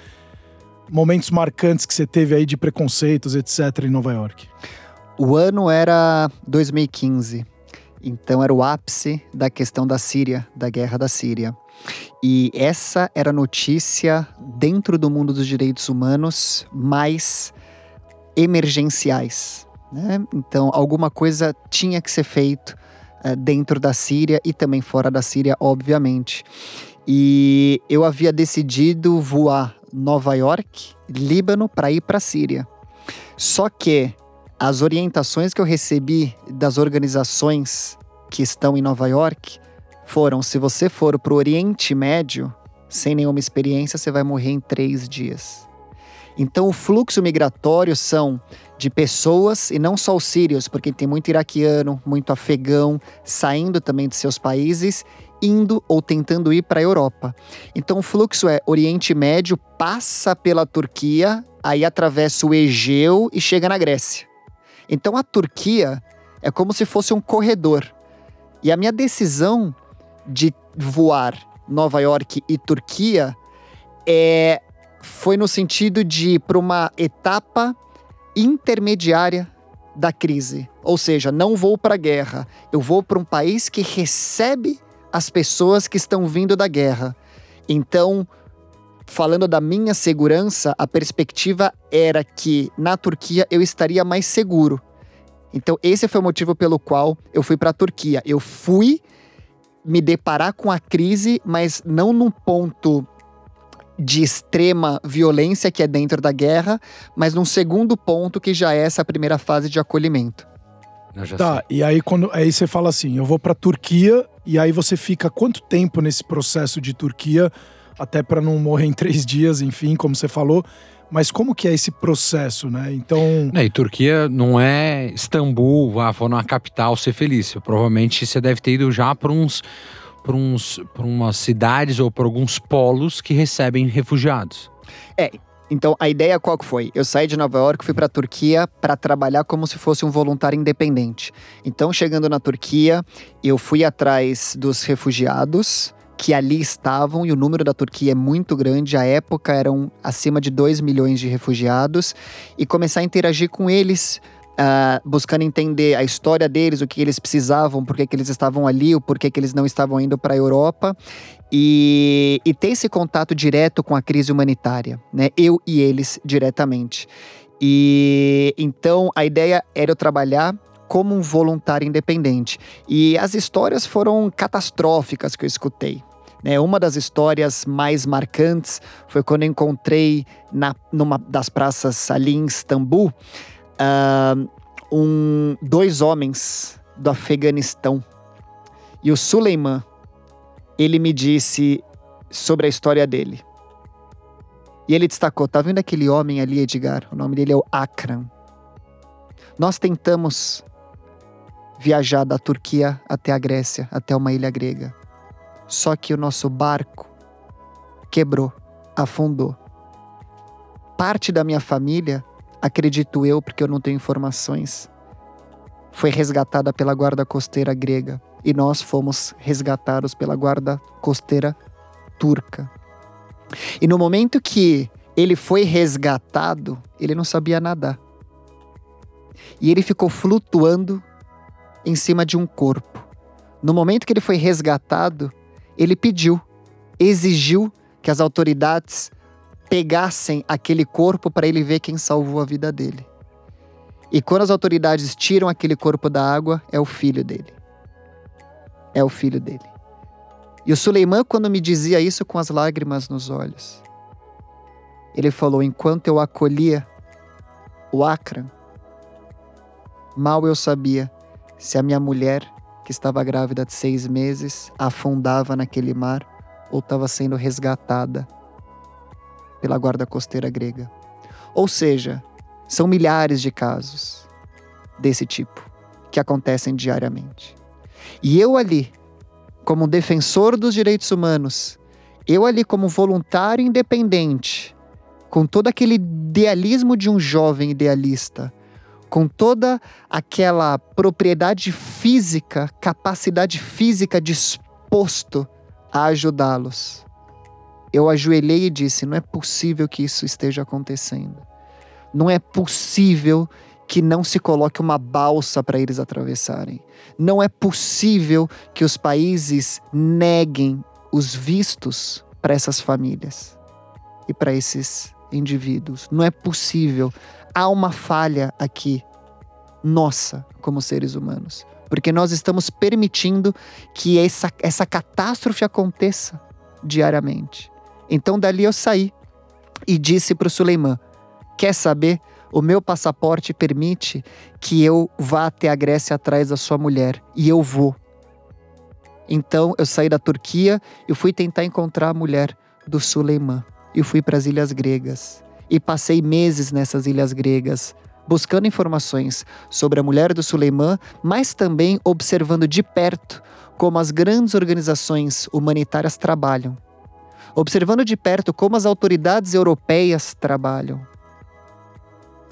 momentos marcantes que você teve aí de preconceitos, etc, em Nova York. O ano era 2015. Então era o ápice da questão da Síria, da guerra da Síria. E essa era a notícia dentro do mundo dos direitos humanos mais emergenciais. Né? Então, alguma coisa tinha que ser feito dentro da Síria e também fora da Síria, obviamente. E eu havia decidido voar Nova York, Líbano, para ir para a Síria. Só que as orientações que eu recebi das organizações que estão em Nova York foram: se você for para o Oriente Médio, sem nenhuma experiência, você vai morrer em três dias. Então, o fluxo migratório são de pessoas, e não só os sírios, porque tem muito iraquiano, muito afegão, saindo também de seus países, indo ou tentando ir para a Europa. Então, o fluxo é Oriente Médio, passa pela Turquia, aí atravessa o Egeu e chega na Grécia. Então, a Turquia é como se fosse um corredor. E a minha decisão de voar Nova York e Turquia é, foi no sentido de ir para uma etapa intermediária da crise. Ou seja, não vou para a guerra, eu vou para um país que recebe as pessoas que estão vindo da guerra. Então, falando da minha segurança, a perspectiva era que na Turquia eu estaria mais seguro. Então, esse foi o motivo pelo qual eu fui para a Turquia. Eu fui me deparar com a crise, mas não num ponto de extrema violência que é dentro da guerra, mas num segundo ponto que já é essa primeira fase de acolhimento. Tá, sei. e aí quando aí você fala assim, eu vou para Turquia e aí você fica quanto tempo nesse processo de Turquia, até para não morrer em três dias, enfim, como você falou. Mas como que é esse processo, né? Então. É, e Turquia não é Istambul, ah, vou na capital ser feliz. Provavelmente você deve ter ido já para uns para uns para umas cidades ou para alguns polos que recebem refugiados. É, então a ideia qual que foi? Eu saí de Nova York, fui para a Turquia para trabalhar como se fosse um voluntário independente. Então chegando na Turquia, eu fui atrás dos refugiados que ali estavam, e o número da Turquia é muito grande, à época eram acima de 2 milhões de refugiados, e começar a interagir com eles uh, buscando entender a história deles, o que eles precisavam, por que, eles estavam ali, o porquê que eles não estavam indo para a Europa. E, e ter esse contato direto com a crise humanitária, né? Eu e eles diretamente. E então a ideia era eu trabalhar como um voluntário independente. E as histórias foram catastróficas que eu escutei. Né? Uma das histórias mais marcantes foi quando eu encontrei na, numa das praças ali em Istambul uh, um, dois homens do Afeganistão. E o Suleiman, ele me disse sobre a história dele. E ele destacou: tá vendo aquele homem ali, Edgar? O nome dele é o Akram. Nós tentamos viajar da Turquia até a Grécia, até uma ilha grega. Só que o nosso barco quebrou, afundou. Parte da minha família, acredito eu, porque eu não tenho informações, foi resgatada pela guarda costeira grega e nós fomos resgatados pela guarda costeira turca. E no momento que ele foi resgatado, ele não sabia nadar. E ele ficou flutuando em cima de um corpo. No momento que ele foi resgatado, ele pediu, exigiu que as autoridades pegassem aquele corpo para ele ver quem salvou a vida dele. E quando as autoridades tiram aquele corpo da água, é o filho dele. É o filho dele. E o Suleiman, quando me dizia isso com as lágrimas nos olhos, ele falou: enquanto eu acolhia o Akram, mal eu sabia se a minha mulher que estava grávida de seis meses, afundava naquele mar ou estava sendo resgatada pela guarda costeira grega. Ou seja, são milhares de casos desse tipo que acontecem diariamente. E eu ali, como defensor dos direitos humanos, eu ali como voluntário independente, com todo aquele idealismo de um jovem idealista, com toda aquela propriedade física, capacidade física disposto a ajudá-los. Eu ajoelhei e disse: não é possível que isso esteja acontecendo. Não é possível que não se coloque uma balsa para eles atravessarem. Não é possível que os países neguem os vistos para essas famílias e para esses indivíduos. Não é possível há uma falha aqui, nossa, como seres humanos. Porque nós estamos permitindo que essa, essa catástrofe aconteça diariamente. Então dali eu saí e disse para o Suleiman: Quer saber? O meu passaporte permite que eu vá até a Grécia atrás da sua mulher. E eu vou. Então eu saí da Turquia e fui tentar encontrar a mulher do Suleiman. E fui para as ilhas gregas e passei meses nessas ilhas gregas, buscando informações sobre a mulher do Suleiman, mas também observando de perto como as grandes organizações humanitárias trabalham, observando de perto como as autoridades europeias trabalham,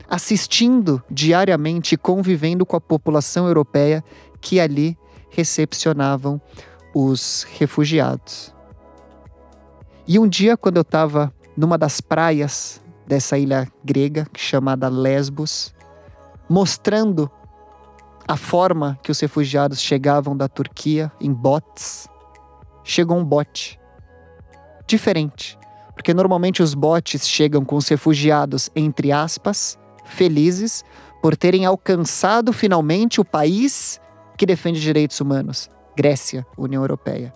assistindo diariamente e convivendo com a população europeia que ali recepcionavam os refugiados. E um dia, quando eu estava numa das praias dessa ilha grega chamada Lesbos, mostrando a forma que os refugiados chegavam da Turquia em botes. Chegou um bote diferente, porque normalmente os botes chegam com os refugiados entre aspas felizes por terem alcançado finalmente o país que defende direitos humanos, Grécia, União Europeia.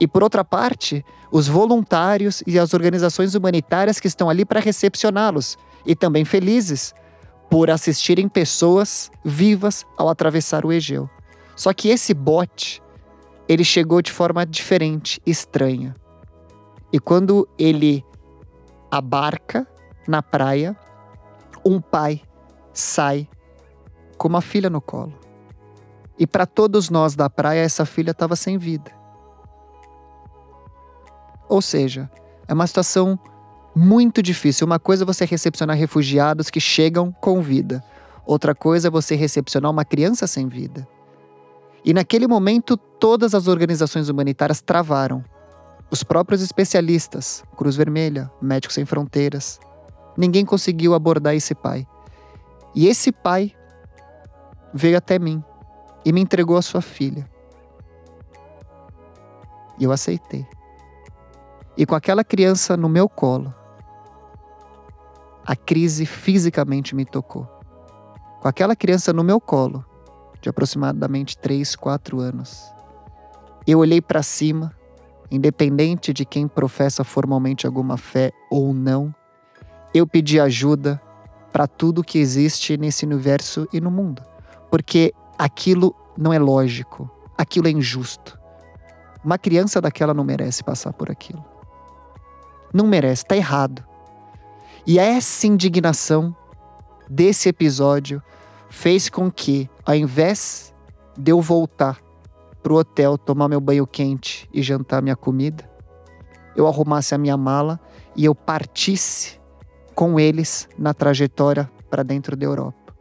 E por outra parte, os voluntários e as organizações humanitárias que estão ali para recepcioná-los e também felizes por assistirem pessoas vivas ao atravessar o Egeu. Só que esse bote, ele chegou de forma diferente, estranha. E quando ele abarca na praia, um pai sai com uma filha no colo. E para todos nós da praia, essa filha estava sem vida. Ou seja, é uma situação muito difícil. Uma coisa é você recepcionar refugiados que chegam com vida, outra coisa é você recepcionar uma criança sem vida. E naquele momento, todas as organizações humanitárias travaram. Os próprios especialistas, Cruz Vermelha, Médicos Sem Fronteiras, ninguém conseguiu abordar esse pai. E esse pai veio até mim e me entregou a sua filha. E eu aceitei. E com aquela criança no meu colo, a crise fisicamente me tocou. Com aquela criança no meu colo, de aproximadamente 3, 4 anos, eu olhei para cima, independente de quem professa formalmente alguma fé ou não, eu pedi ajuda para tudo que existe nesse universo e no mundo. Porque aquilo não é lógico, aquilo é injusto. Uma criança daquela não merece passar por aquilo. Não merece, tá errado. E essa indignação desse episódio fez com que, ao invés de eu voltar pro hotel, tomar meu banho quente e jantar minha comida, eu arrumasse a minha mala e eu partisse com eles na trajetória para dentro da Europa.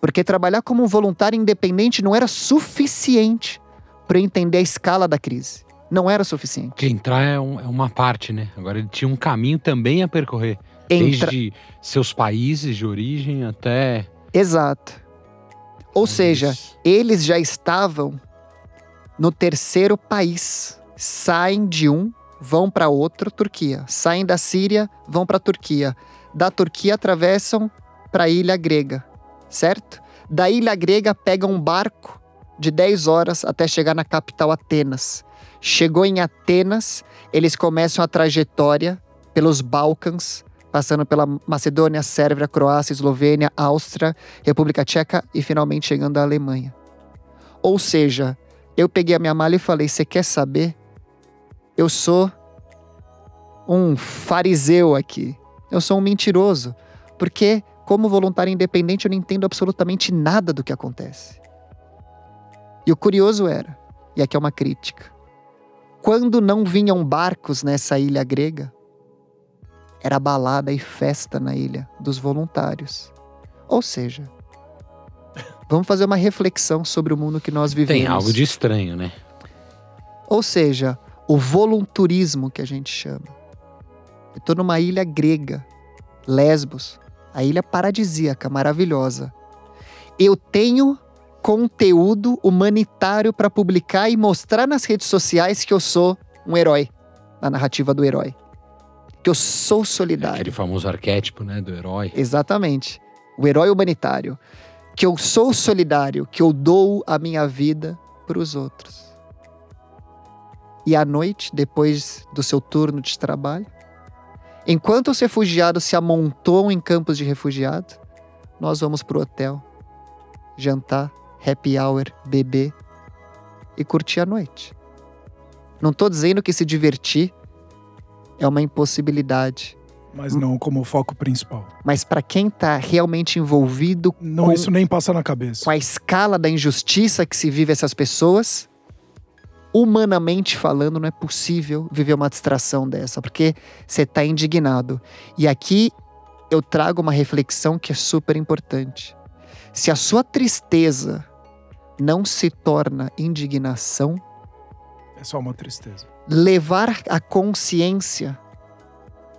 Porque trabalhar como um voluntário independente não era suficiente para entender a escala da crise. Não era suficiente. Que entrar é, um, é, uma parte, né? Agora ele tinha um caminho também a percorrer. Entra... Desde seus países de origem até. Exato. Ou seja, eles já estavam no terceiro país. Saem de um, vão para outro, Turquia. Saem da Síria, vão para a Turquia. Da Turquia atravessam para a ilha grega, certo? Da ilha grega pegam um barco de 10 horas até chegar na capital Atenas. Chegou em Atenas, eles começam a trajetória pelos Balcãs, passando pela Macedônia, Sérvia, Croácia, Eslovênia, Áustria, República Tcheca e finalmente chegando à Alemanha. Ou seja, eu peguei a minha mala e falei: Você quer saber? Eu sou um fariseu aqui. Eu sou um mentiroso. Porque, como voluntário independente, eu não entendo absolutamente nada do que acontece. E o curioso era, e aqui é uma crítica, quando não vinham barcos nessa ilha grega, era balada e festa na ilha dos voluntários. Ou seja, vamos fazer uma reflexão sobre o mundo que nós vivemos. Tem algo de estranho, né? Ou seja, o volunturismo que a gente chama. Eu estou numa ilha grega, Lesbos, a ilha paradisíaca, maravilhosa. Eu tenho conteúdo humanitário para publicar e mostrar nas redes sociais que eu sou um herói, na narrativa do herói. Que eu sou solidário. Aquele famoso arquétipo, né, do herói. Exatamente. O herói humanitário. Que eu sou solidário, que eu dou a minha vida para os outros. E à noite, depois do seu turno de trabalho, enquanto os refugiados se amontoam em campos de refugiado, nós vamos para o hotel, jantar, happy hour, beber e curtir a noite. Não estou dizendo que se divertir é uma impossibilidade. Mas não como foco principal. Mas para quem está realmente envolvido não, com, isso nem passa na cabeça. Com a escala da injustiça que se vive essas pessoas, humanamente falando, não é possível viver uma distração dessa, porque você está indignado. E aqui eu trago uma reflexão que é super importante. Se a sua tristeza não se torna indignação, é só uma tristeza. Levar a consciência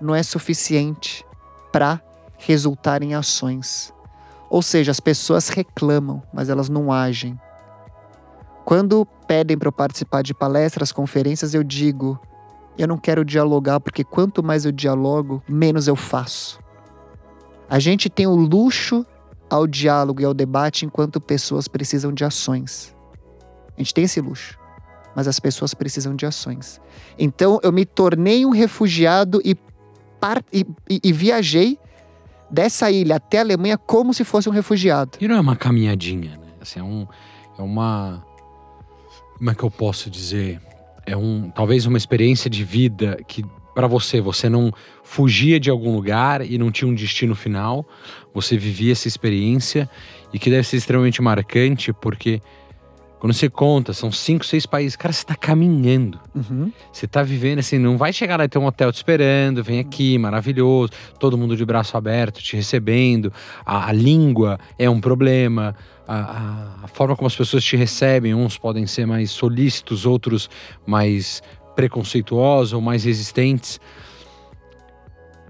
não é suficiente para resultar em ações. Ou seja, as pessoas reclamam, mas elas não agem. Quando pedem para eu participar de palestras, conferências, eu digo: eu não quero dialogar, porque quanto mais eu dialogo, menos eu faço. A gente tem o luxo ao diálogo e ao debate enquanto pessoas precisam de ações. A gente tem esse luxo, mas as pessoas precisam de ações. Então eu me tornei um refugiado e, e, e, e viajei dessa ilha até a Alemanha como se fosse um refugiado. E não é uma caminhadinha, né? Assim, é, um, é uma. Como é que eu posso dizer? É um, talvez uma experiência de vida que para você, você não fugia de algum lugar e não tinha um destino final, você vivia essa experiência e que deve ser extremamente marcante porque quando você conta, são cinco, seis países, cara, você tá caminhando. Uhum. Você tá vivendo assim, não vai chegar lá e ter um hotel te esperando, vem aqui, maravilhoso, todo mundo de braço aberto te recebendo. A, a língua é um problema, a, a, a, forma como as pessoas te recebem, uns podem ser mais solícitos, outros mais preconceituosos ou mais resistentes.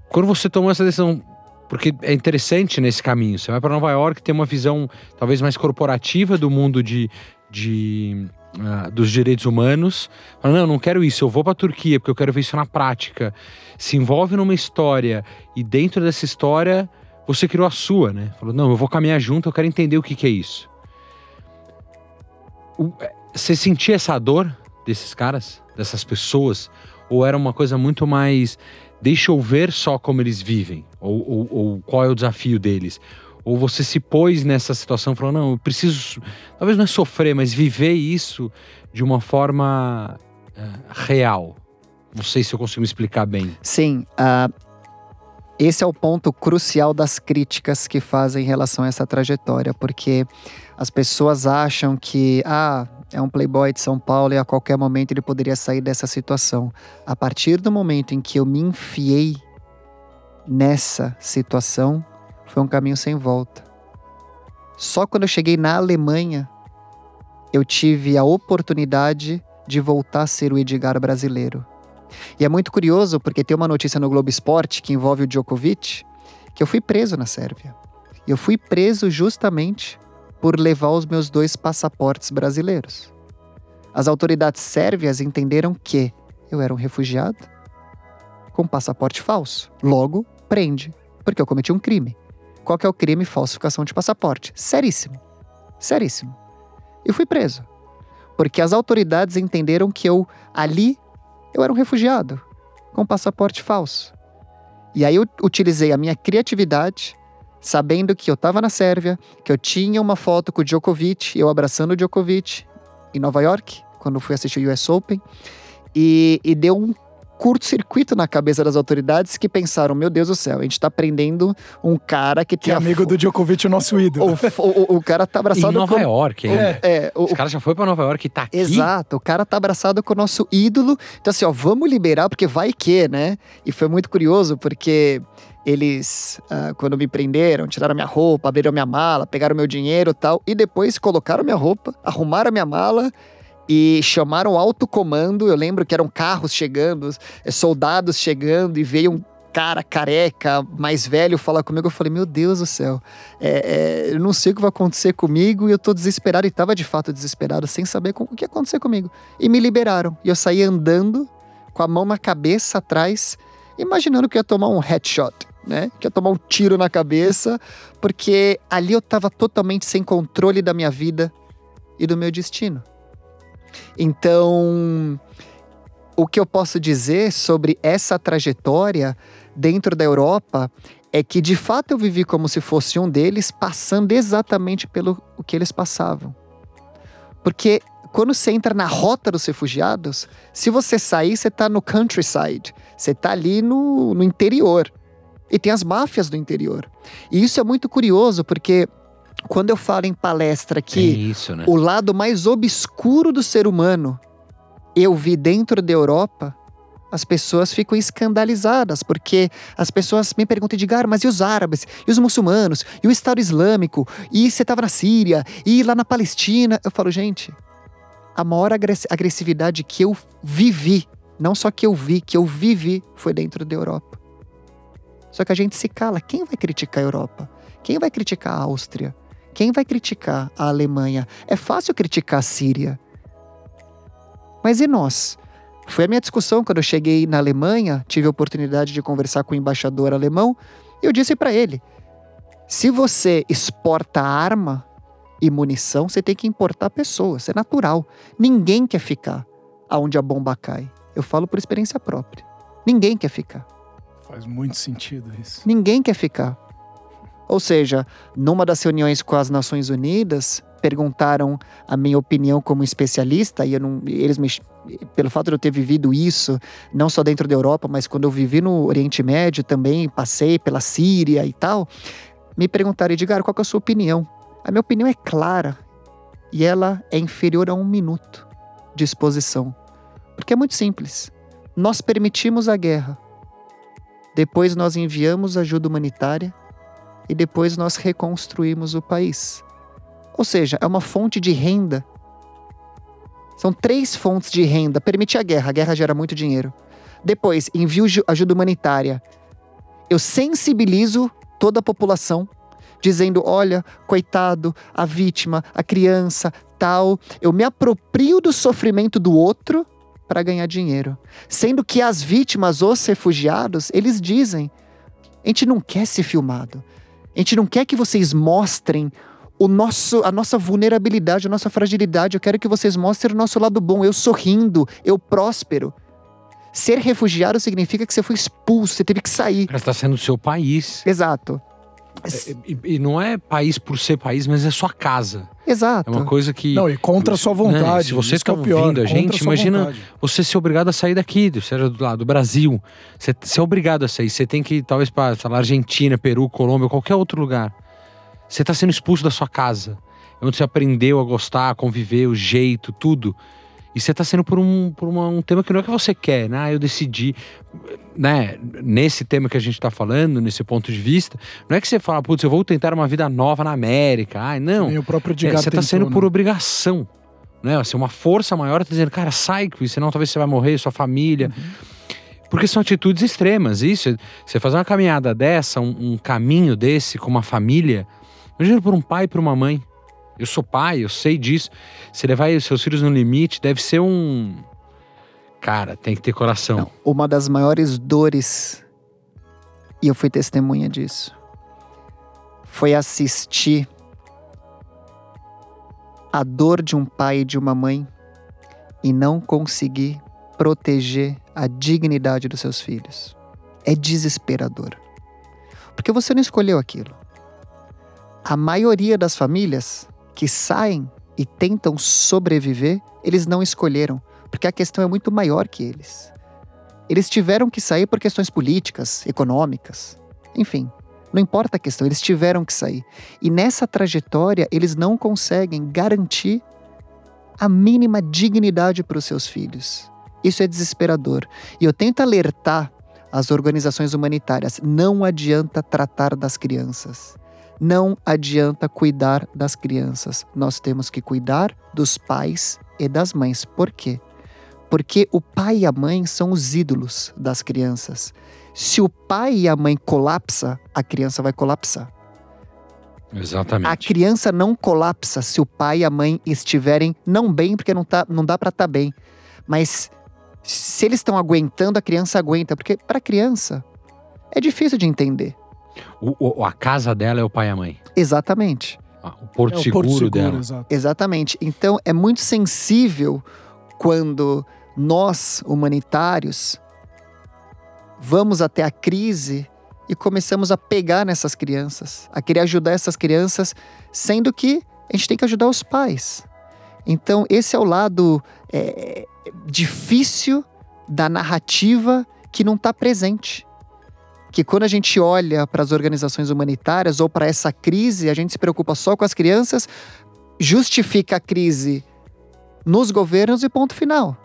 Quando você tomou essa decisão, porque é interessante nesse caminho. Você vai para Nova York, tem uma visão talvez mais corporativa do mundo de, de uh, dos direitos humanos. Fala, não, não quero isso, eu vou para a Turquia porque eu quero ver isso na prática. Se envolve numa história e dentro dessa história você criou a sua, né? Falou, não, eu vou caminhar junto, eu quero entender o que, que é isso. O, é, você sentia essa dor desses caras, dessas pessoas? Ou era uma coisa muito mais deixa eu ver só como eles vivem, ou, ou, ou, qual é o desafio deles. Ou você se pôs nessa situação falou, não, eu preciso, talvez não é sofrer, mas viver isso de uma forma uh, real. Não sei se eu consigo explicar bem. Sim, uh, esse é o ponto crucial das críticas que fazem em relação a essa trajetória, porque as pessoas acham que, ah, é um playboy de São Paulo e a qualquer momento ele poderia sair dessa situação. A partir do momento em que eu me enfiei nessa situação, foi um caminho sem volta. Só quando eu cheguei na Alemanha, eu tive a oportunidade de voltar a ser o Edgar brasileiro. E é muito curioso porque tem uma notícia no Globo Esporte que envolve o Djokovic, que eu fui preso na Sérvia. Eu fui preso justamente por levar os meus dois passaportes brasileiros. As autoridades sérvias entenderam que eu era um refugiado com passaporte falso. Logo, prende, porque eu cometi um crime. Qual que é o crime? Falsificação de passaporte. Seríssimo. Seríssimo. E fui preso. Porque as autoridades entenderam que eu, ali, eu era um refugiado com passaporte falso. E aí eu utilizei a minha criatividade sabendo que eu estava na Sérvia, que eu tinha uma foto com o Djokovic, eu abraçando o Djokovic em Nova York, quando fui assistir o US Open, e, e deu um curto-circuito na cabeça das autoridades que pensaram: meu Deus do céu, a gente tá prendendo um cara que, que é amigo do Djokovic, o nosso ídolo. O, o, o cara tá abraçado em Nova com... York, hein? É, é o, Os caras já foi para Nova York e tá aqui. Exato, o cara tá abraçado com o nosso ídolo. Então, assim, ó, vamos liberar, porque vai que, né? E foi muito curioso, porque eles, uh, quando me prenderam, tiraram minha roupa, abriram minha mala, pegaram meu dinheiro tal, e depois colocaram minha roupa, arrumaram minha mala e chamaram alto comando. Eu lembro que eram carros chegando, eh, soldados chegando, e veio um cara careca, mais velho, falar comigo. Eu falei, meu Deus do céu, é, é, eu não sei o que vai acontecer comigo e eu tô desesperado. E tava de fato desesperado, sem saber o que ia acontecer comigo. E me liberaram. E eu saí andando, com a mão na cabeça atrás, imaginando que ia tomar um headshot né? Que ia tomar um tiro na cabeça, porque ali eu estava totalmente sem controle da minha vida e do meu destino. Então, o que eu posso dizer sobre essa trajetória dentro da Europa é que de fato eu vivi como se fosse um deles, passando exatamente pelo o que eles passavam. Porque quando você entra na rota dos refugiados, se você sair, você está no countryside, você está ali no, no interior. E tem as máfias do interior. E isso é muito curioso, porque quando eu falo em palestra que isso, né? o lado mais obscuro do ser humano eu vi dentro da Europa, as pessoas ficam escandalizadas, porque as pessoas me perguntam, Edgar, mas e os árabes? E os muçulmanos? E o Estado Islâmico? E você estava na Síria? E lá na Palestina? Eu falo, gente, a maior agressividade que eu vivi, não só que eu vi, que eu vivi, foi dentro da Europa. Só que a gente se cala. Quem vai criticar a Europa? Quem vai criticar a Áustria? Quem vai criticar a Alemanha? É fácil criticar a Síria. Mas e nós? Foi a minha discussão quando eu cheguei na Alemanha, tive a oportunidade de conversar com o embaixador alemão, e eu disse para ele: se você exporta arma e munição, você tem que importar pessoas, é natural. Ninguém quer ficar aonde a bomba cai. Eu falo por experiência própria. Ninguém quer ficar. Faz muito sentido isso. Ninguém quer ficar. Ou seja, numa das reuniões com as Nações Unidas, perguntaram a minha opinião como especialista e não, eles me, pelo fato de eu ter vivido isso, não só dentro da Europa, mas quando eu vivi no Oriente Médio também, passei pela Síria e tal, me perguntaram, Edgar, qual é a sua opinião? A minha opinião é clara e ela é inferior a um minuto de exposição. Porque é muito simples. Nós permitimos a guerra depois nós enviamos ajuda humanitária e depois nós reconstruímos o país. Ou seja, é uma fonte de renda. São três fontes de renda. Permitir a guerra, a guerra gera muito dinheiro. Depois, envio ajuda humanitária. Eu sensibilizo toda a população, dizendo: olha, coitado, a vítima, a criança, tal. Eu me aproprio do sofrimento do outro para ganhar dinheiro. Sendo que as vítimas, os refugiados, eles dizem: a gente não quer ser filmado. A gente não quer que vocês mostrem o nosso, a nossa vulnerabilidade, a nossa fragilidade. Eu quero que vocês mostrem o nosso lado bom. Eu sorrindo, eu próspero. Ser refugiado significa que você foi expulso, você teve que sair. Mas está sendo o seu país. Exato. É, e, e, não é país por ser país, mas é sua casa. Exato. É uma coisa que. Não, e contra a sua vontade. Né? Se você está é ouvindo a gente, imagina vontade. você ser obrigado a sair daqui, seja do lado do Brasil. Você, você é obrigado a sair. Você tem que ir, talvez, para Argentina, Peru, Colômbia, qualquer outro lugar. Você está sendo expulso da sua casa. É onde você aprendeu a gostar, a conviver, o jeito, tudo. E você está sendo por, um, por uma, um tema que não é que você quer, né? Ah, eu decidi, né? Nesse tema que a gente está falando, nesse ponto de vista, não é que você fala, putz, eu vou tentar uma vida nova na América. Ai, não. o próprio é, Você está sendo né? por obrigação, né? Assim, uma força maior está dizendo, cara, sai, senão talvez você vai morrer, sua família. Uhum. Porque são atitudes extremas. Isso, você fazer uma caminhada dessa, um, um caminho desse com uma família, imagina por um pai e por uma mãe. Eu sou pai, eu sei disso. Você levar os seus filhos no limite deve ser um. Cara, tem que ter coração. Não, uma das maiores dores, e eu fui testemunha disso, foi assistir a dor de um pai e de uma mãe e não conseguir proteger a dignidade dos seus filhos. É desesperador. Porque você não escolheu aquilo. A maioria das famílias que saem e tentam sobreviver, eles não escolheram, porque a questão é muito maior que eles. Eles tiveram que sair por questões políticas, econômicas, enfim, não importa a questão, eles tiveram que sair. E nessa trajetória, eles não conseguem garantir a mínima dignidade para os seus filhos. Isso é desesperador. E eu tento alertar as organizações humanitárias: não adianta tratar das crianças. Não adianta cuidar das crianças, nós temos que cuidar dos pais e das mães. Por quê? Porque o pai e a mãe são os ídolos das crianças. Se o pai e a mãe colapsa, a criança vai colapsar. Exatamente. A criança não colapsa se o pai e a mãe estiverem não bem, porque não, tá, não dá para estar tá bem. Mas se eles estão aguentando, a criança aguenta, porque para a criança é difícil de entender. O, o, a casa dela é o pai e a mãe. Exatamente. Ah, o porto, é o seguro, porto seguro dela. Exatamente. Então é muito sensível quando nós, humanitários, vamos até a crise e começamos a pegar nessas crianças, a querer ajudar essas crianças, sendo que a gente tem que ajudar os pais. Então, esse é o lado é, difícil da narrativa que não está presente que quando a gente olha para as organizações humanitárias ou para essa crise, a gente se preocupa só com as crianças, justifica a crise nos governos e ponto final.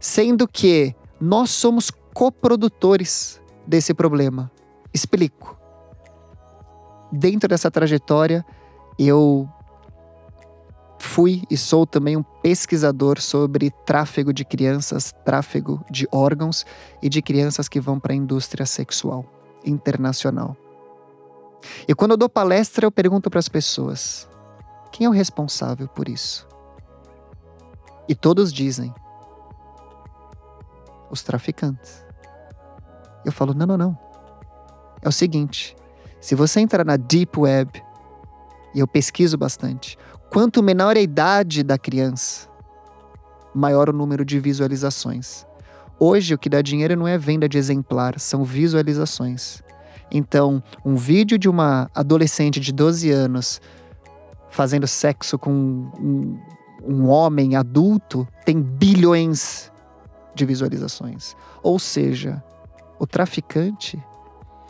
Sendo que nós somos coprodutores desse problema. Explico. Dentro dessa trajetória, eu fui e sou também um pesquisador sobre tráfego de crianças, tráfego de órgãos e de crianças que vão para a indústria sexual internacional. E quando eu dou palestra, eu pergunto para as pessoas: quem é o responsável por isso? E todos dizem: os traficantes. Eu falo: não, não, não. É o seguinte: se você entrar na Deep Web, e eu pesquiso bastante, quanto menor a idade da criança, maior o número de visualizações. Hoje, o que dá dinheiro não é venda de exemplar, são visualizações. Então, um vídeo de uma adolescente de 12 anos fazendo sexo com um, um homem adulto tem bilhões de visualizações. Ou seja, o traficante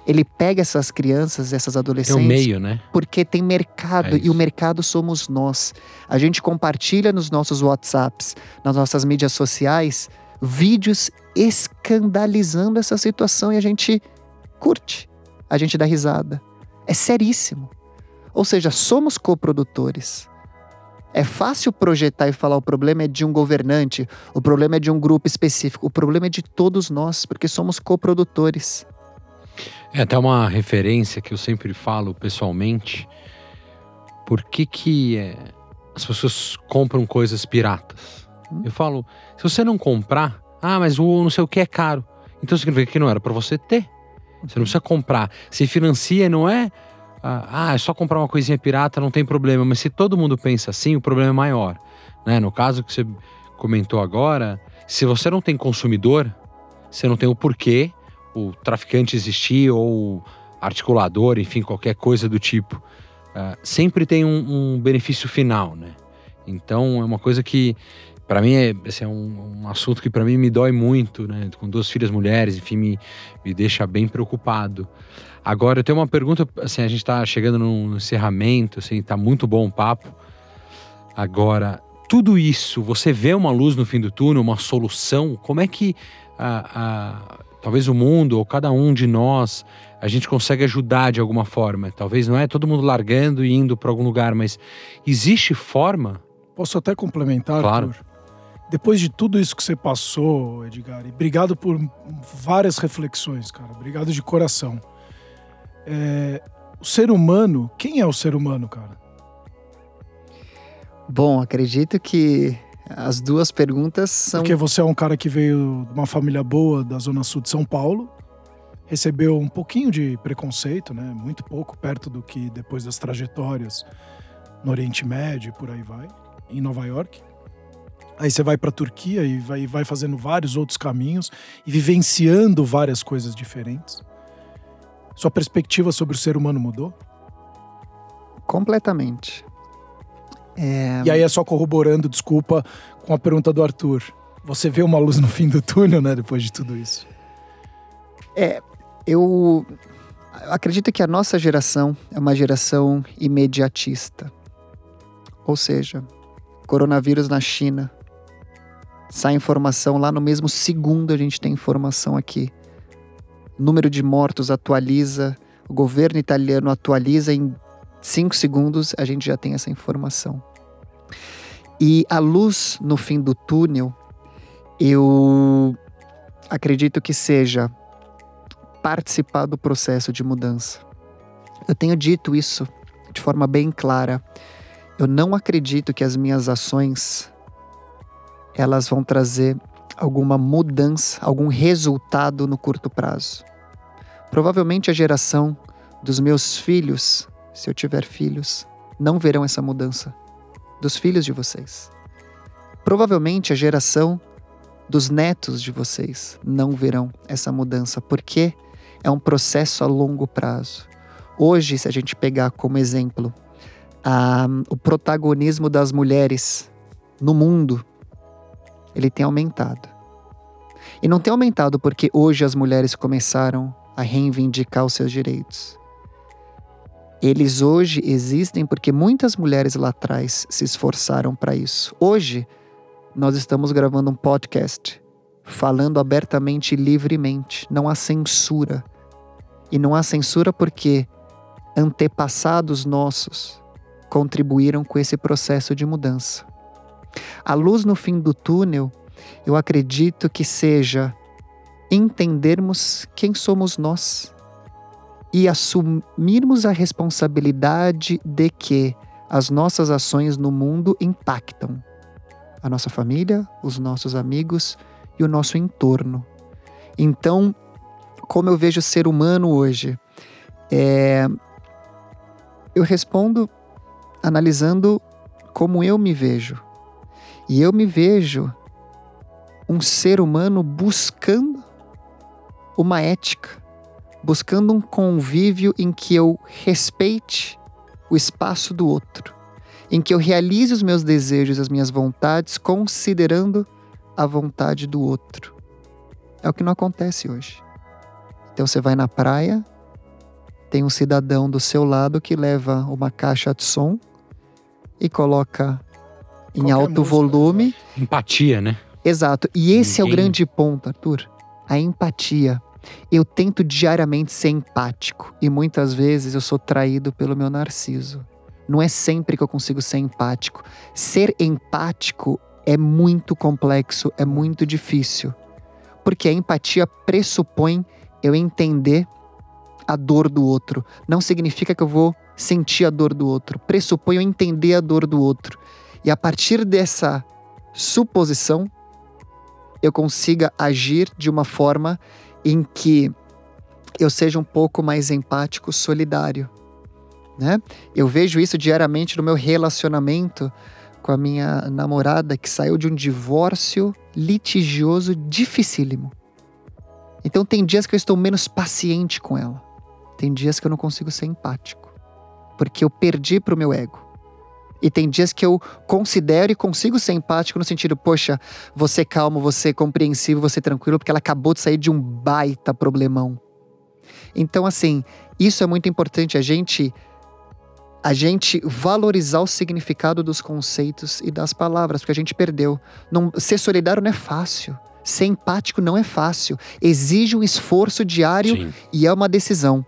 ele pega essas crianças, essas adolescentes. Tem um meio, né? Porque tem mercado é e o mercado somos nós. A gente compartilha nos nossos WhatsApps, nas nossas mídias sociais, vídeos escandalizando essa situação e a gente curte, a gente dá risada. É seríssimo. Ou seja, somos coprodutores. É fácil projetar e falar o problema é de um governante, o problema é de um grupo específico, o problema é de todos nós, porque somos coprodutores. É até uma referência que eu sempre falo pessoalmente. Por que, que é, as pessoas compram coisas piratas? Hum? Eu falo, se você não comprar, ah, mas o não sei o que é caro. Então significa que não era para você ter. Você não precisa comprar. Se financia, não é. Ah, é só comprar uma coisinha pirata, não tem problema. Mas se todo mundo pensa assim, o problema é maior. Né? No caso que você comentou agora, se você não tem consumidor, você não tem o porquê o traficante existir ou articulador, enfim, qualquer coisa do tipo. Uh, sempre tem um, um, benefício final, né? Então é uma coisa que para mim é, esse é um, um assunto que para mim me dói muito, né? Com duas filhas mulheres, enfim, me, me deixa bem preocupado. Agora eu tenho uma pergunta, assim, a gente está chegando no encerramento, assim, tá muito bom o papo. Agora, tudo isso, você vê uma luz no fim do túnel, uma solução? Como é que a, a, talvez o mundo ou cada um de nós a gente consegue ajudar de alguma forma? Talvez não é todo mundo largando e indo para algum lugar, mas existe forma? Posso até complementar, claro. Arthur? Depois de tudo isso que você passou, Edgar, e obrigado por várias reflexões, cara. Obrigado de coração. É, o ser humano, quem é o ser humano, cara? Bom, acredito que as duas perguntas são. Porque você é um cara que veio de uma família boa da Zona Sul de São Paulo, recebeu um pouquinho de preconceito, né? Muito pouco, perto do que depois das trajetórias no Oriente Médio e por aí vai, em Nova York. Aí você vai para a Turquia e vai, vai fazendo vários outros caminhos e vivenciando várias coisas diferentes. Sua perspectiva sobre o ser humano mudou? Completamente. É... E aí é só corroborando, desculpa, com a pergunta do Arthur. Você vê uma luz no fim do túnel, né, depois de tudo isso? É, eu acredito que a nossa geração é uma geração imediatista. Ou seja, coronavírus na China. Sai informação lá no mesmo segundo a gente tem informação aqui número de mortos atualiza, o governo italiano atualiza em cinco segundos, a gente já tem essa informação. E a luz no fim do túnel, eu acredito que seja participar do processo de mudança. Eu tenho dito isso de forma bem clara. Eu não acredito que as minhas ações elas vão trazer alguma mudança, algum resultado no curto prazo. Provavelmente a geração dos meus filhos, se eu tiver filhos, não verão essa mudança. Dos filhos de vocês. Provavelmente a geração dos netos de vocês não verão essa mudança, porque é um processo a longo prazo. Hoje, se a gente pegar como exemplo a, o protagonismo das mulheres no mundo, ele tem aumentado. E não tem aumentado porque hoje as mulheres começaram a reivindicar os seus direitos. Eles hoje existem porque muitas mulheres lá atrás se esforçaram para isso. Hoje, nós estamos gravando um podcast falando abertamente e livremente. Não há censura. E não há censura porque antepassados nossos contribuíram com esse processo de mudança. A luz no fim do túnel eu acredito que seja entendermos quem somos nós e assumirmos a responsabilidade de que as nossas ações no mundo impactam a nossa família, os nossos amigos e o nosso entorno. Então, como eu vejo o ser humano hoje, é... eu respondo analisando como eu me vejo. E eu me vejo um ser humano buscando uma ética, buscando um convívio em que eu respeite o espaço do outro, em que eu realize os meus desejos, as minhas vontades, considerando a vontade do outro. É o que não acontece hoje. Então você vai na praia, tem um cidadão do seu lado que leva uma caixa de som e coloca em alto música, volume. Empatia, né? Exato. E esse Ninguém... é o grande ponto, Arthur. A empatia. Eu tento diariamente ser empático e muitas vezes eu sou traído pelo meu narciso. Não é sempre que eu consigo ser empático. Ser empático é muito complexo, é muito difícil. Porque a empatia pressupõe eu entender a dor do outro. Não significa que eu vou sentir a dor do outro. Pressupõe eu entender a dor do outro. E a partir dessa suposição, eu consiga agir de uma forma em que eu seja um pouco mais empático, solidário. Né? Eu vejo isso diariamente no meu relacionamento com a minha namorada que saiu de um divórcio litigioso dificílimo. Então tem dias que eu estou menos paciente com ela. Tem dias que eu não consigo ser empático, porque eu perdi pro meu ego. E tem dias que eu considero e consigo ser empático no sentido, poxa, você calmo, você compreensivo, você tranquilo, porque ela acabou de sair de um baita problemão. Então, assim, isso é muito importante, a gente a gente valorizar o significado dos conceitos e das palavras, porque a gente perdeu. Não, ser solidário não é fácil. Ser empático não é fácil. Exige um esforço diário Sim. e é uma decisão.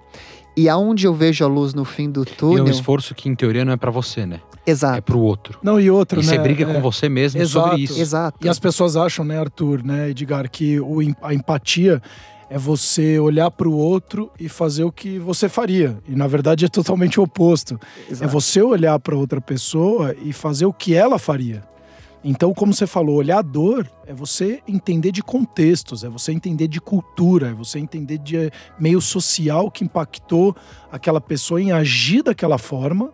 E aonde eu vejo a luz no fim do túnel. E é um esforço que, em teoria, não é para você, né? Exato. É pro outro. Não, e outro, e né? você briga é, com você mesmo exato, sobre isso. Exato. E as pessoas acham, né, Arthur, né, Edgar, que o, a empatia é você olhar para o outro e fazer o que você faria. E na verdade é totalmente o oposto. É Exato. É você olhar para outra pessoa e fazer o que ela faria. Então, como você falou, olhar a dor é você entender de contextos, é você entender de cultura, é você entender de meio social que impactou aquela pessoa em agir daquela forma,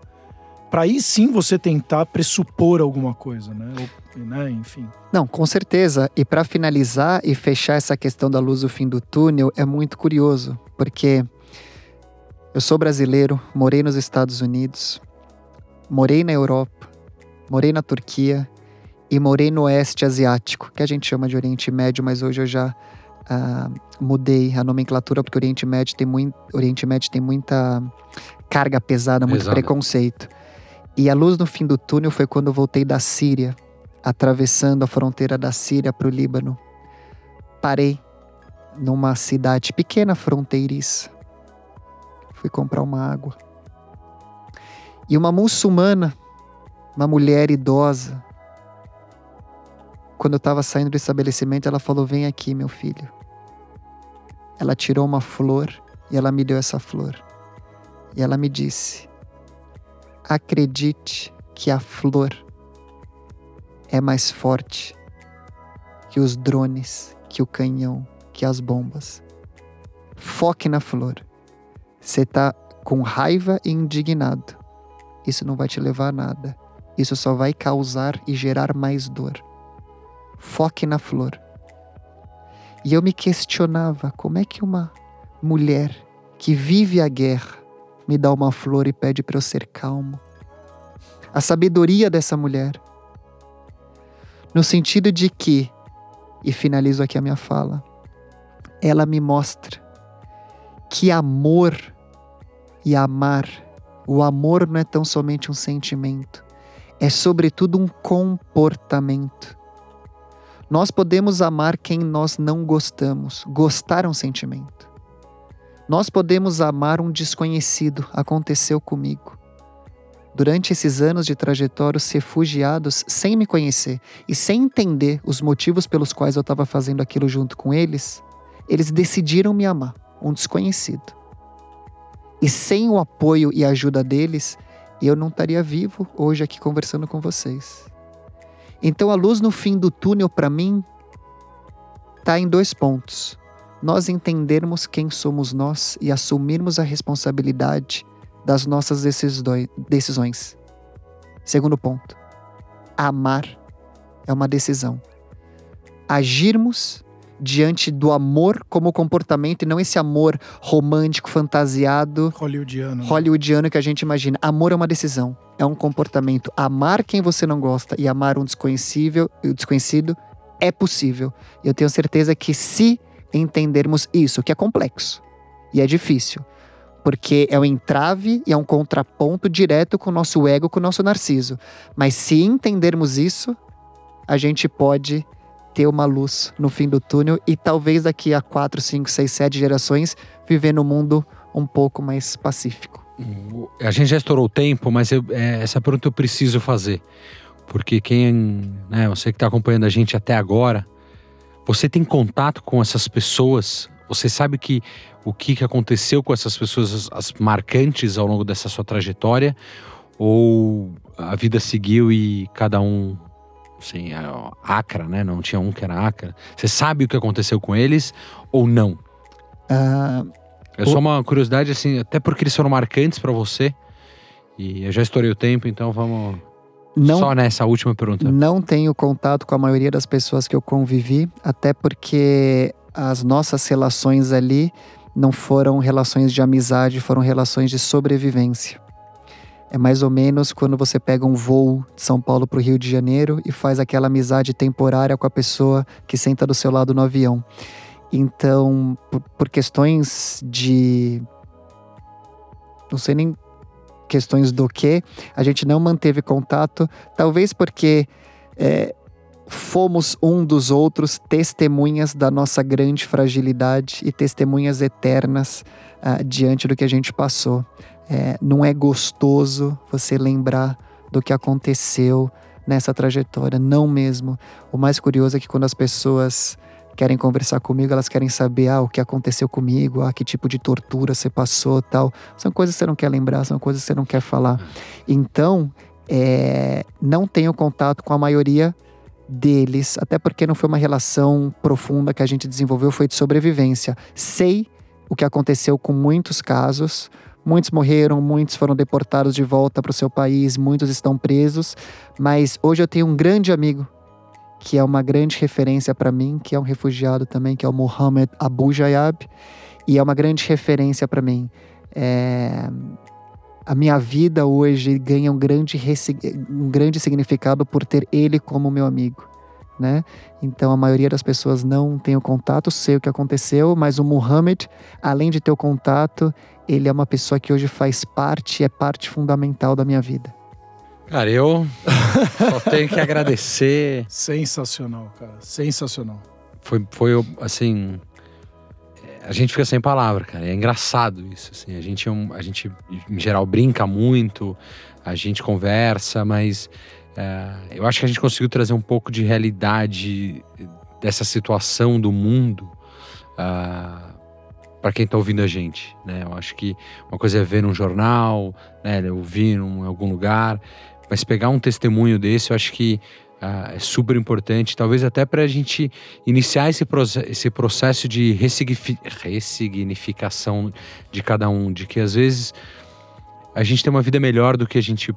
para aí sim você tentar pressupor alguma coisa, né? Ou, né? Enfim. Não, com certeza. E para finalizar e fechar essa questão da luz do fim do túnel, é muito curioso, porque eu sou brasileiro, morei nos Estados Unidos, morei na Europa, morei na Turquia e morei no Oeste Asiático, que a gente chama de Oriente Médio, mas hoje eu já uh, mudei a nomenclatura porque Oriente Médio tem, muito, Oriente Médio tem muita carga pesada, muito Exato. preconceito. E a luz no fim do túnel foi quando eu voltei da Síria, atravessando a fronteira da Síria para o Líbano. Parei numa cidade pequena fronteiriça. Fui comprar uma água. E uma muçulmana, uma mulher idosa, quando eu estava saindo do estabelecimento, ela falou: Vem aqui, meu filho. Ela tirou uma flor e ela me deu essa flor. E ela me disse: Acredite que a flor é mais forte que os drones, que o canhão, que as bombas. Foque na flor. Você tá com raiva e indignado. Isso não vai te levar a nada. Isso só vai causar e gerar mais dor foque na flor. E eu me questionava como é que uma mulher que vive a guerra me dá uma flor e pede para eu ser calmo. A sabedoria dessa mulher. No sentido de que, e finalizo aqui a minha fala, ela me mostra que amor e amar, o amor não é tão somente um sentimento, é sobretudo um comportamento. Nós podemos amar quem nós não gostamos. Gostar é um sentimento. Nós podemos amar um desconhecido. Aconteceu comigo. Durante esses anos de trajetória, os refugiados, sem me conhecer e sem entender os motivos pelos quais eu estava fazendo aquilo junto com eles, eles decidiram me amar, um desconhecido. E sem o apoio e ajuda deles, eu não estaria vivo hoje aqui conversando com vocês. Então a luz no fim do túnel para mim está em dois pontos. Nós entendermos quem somos nós e assumirmos a responsabilidade das nossas decisões. Segundo ponto, amar é uma decisão. Agirmos diante do amor como comportamento e não esse amor romântico, fantasiado, hollywoodiano, hollywoodiano que a gente imagina. Amor é uma decisão, é um comportamento. Amar quem você não gosta e amar um desconhecível, o desconhecido é possível. Eu tenho certeza que se entendermos isso, que é complexo e é difícil, porque é um entrave e é um contraponto direto com o nosso ego, com o nosso narciso. Mas se entendermos isso, a gente pode ter uma luz no fim do túnel e talvez daqui a 4, 5, 6, 7 gerações viver num mundo um pouco mais pacífico. A gente já estourou o tempo, mas eu, é, essa pergunta eu preciso fazer. Porque quem, né, você que está acompanhando a gente até agora, você tem contato com essas pessoas? você sabe que o que, aconteceu com essas pessoas, as, as marcantes ao longo dessa sua trajetória? Ou a vida seguiu e cada um assim, acra, né? Não tinha um que era acra. Você sabe o que aconteceu com eles ou não? Uh, é só uma curiosidade, assim, até porque eles foram marcantes para você. E eu já estourei o tempo, então vamos. Não, só nessa última pergunta. Não tenho contato com a maioria das pessoas que eu convivi, até porque as nossas relações ali não foram relações de amizade, foram relações de sobrevivência. É mais ou menos quando você pega um voo de São Paulo para o Rio de Janeiro e faz aquela amizade temporária com a pessoa que senta do seu lado no avião. Então, por, por questões de. Não sei nem questões do que, a gente não manteve contato, talvez porque é, fomos um dos outros testemunhas da nossa grande fragilidade e testemunhas eternas uh, diante do que a gente passou. É, não é gostoso você lembrar do que aconteceu nessa trajetória, não mesmo. O mais curioso é que quando as pessoas querem conversar comigo, elas querem saber ah, o que aconteceu comigo, ah, que tipo de tortura você passou, tal. São coisas que você não quer lembrar, são coisas que você não quer falar. Então, é, não tenho contato com a maioria deles, até porque não foi uma relação profunda que a gente desenvolveu, foi de sobrevivência. Sei o que aconteceu com muitos casos, Muitos morreram, muitos foram deportados de volta para o seu país, muitos estão presos. Mas hoje eu tenho um grande amigo que é uma grande referência para mim, que é um refugiado também, que é o Mohamed Abu Jayab, e é uma grande referência para mim. É... A minha vida hoje ganha um grande, um grande significado por ter ele como meu amigo. Né? Então a maioria das pessoas não tem o contato, sei o que aconteceu, mas o Muhammad, além de ter o contato, ele é uma pessoa que hoje faz parte, é parte fundamental da minha vida. Cara, eu só tenho que agradecer. Sensacional, cara. Sensacional. Foi, foi assim. A gente fica sem palavra, cara. É engraçado isso. Assim. A, gente, é a gente, em geral, brinca muito, a gente conversa, mas é, eu acho que a gente conseguiu trazer um pouco de realidade dessa situação do mundo. Uh, para quem está ouvindo a gente, né? Eu acho que uma coisa é ver num jornal, né? Ouvir em algum lugar, mas pegar um testemunho desse, eu acho que uh, é super importante, talvez até para a gente iniciar esse, esse processo de ressignificação de cada um, de que às vezes a gente tem uma vida melhor do que a gente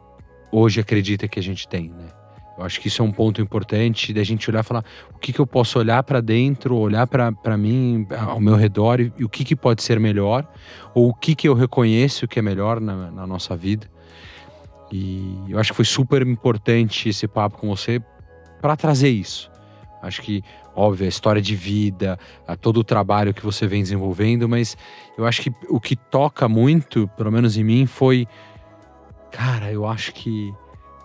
hoje acredita que a gente tem, né? Eu acho que isso é um ponto importante da gente olhar e falar o que, que eu posso olhar para dentro, olhar para mim, ao meu redor e, e, o que, que pode ser melhor, ou o que, que eu reconheço que é melhor na, na nossa vida. E eu acho que foi super importante esse papo com você para trazer isso. Acho que, óbvio, a história de vida, a todo o trabalho que você vem desenvolvendo, mas eu acho que o que toca muito, pelo menos em mim, foi. Cara, eu acho que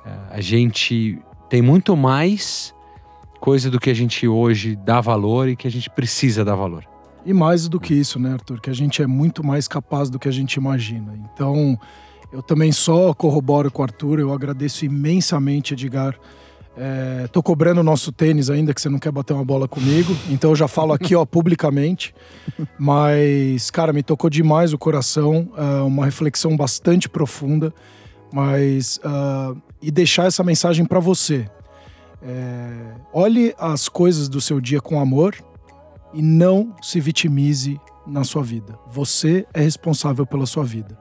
eh, a gente tem muito mais coisa do que a gente hoje dá valor e que a gente precisa dar valor. E mais do que isso, né, Arthur? Que a gente é muito mais capaz do que a gente imagina. Então, eu também só corroboro com o Arthur, eu agradeço imensamente, Edgar. É, tô cobrando o nosso tênis ainda, que você não quer bater uma bola comigo. Então eu já falo aqui, ó, publicamente. Mas, cara, me tocou demais o coração. É uma reflexão bastante profunda. Mas uh, e deixar essa mensagem para você. É, olhe as coisas do seu dia com amor e não se vitimize na sua vida. Você é responsável pela sua vida.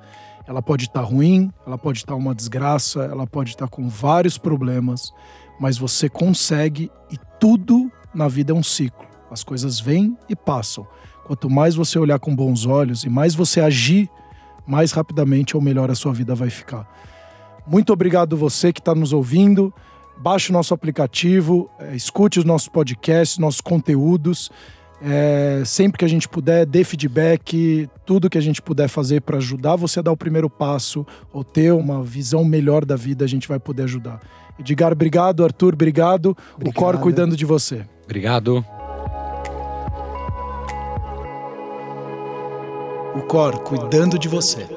Ela pode estar tá ruim, ela pode estar tá uma desgraça, ela pode estar tá com vários problemas, mas você consegue e tudo na vida é um ciclo. As coisas vêm e passam. Quanto mais você olhar com bons olhos e mais você agir, mais rapidamente ou melhor a sua vida vai ficar. Muito obrigado você que está nos ouvindo. Baixe o nosso aplicativo, é, escute os nossos podcasts, nossos conteúdos. É, sempre que a gente puder, dê feedback, tudo que a gente puder fazer para ajudar você a dar o primeiro passo ou ter uma visão melhor da vida, a gente vai poder ajudar. Edgar, obrigado. Arthur, obrigado. obrigado. O Cor cuidando de você. Obrigado. O Cor cuidando de você.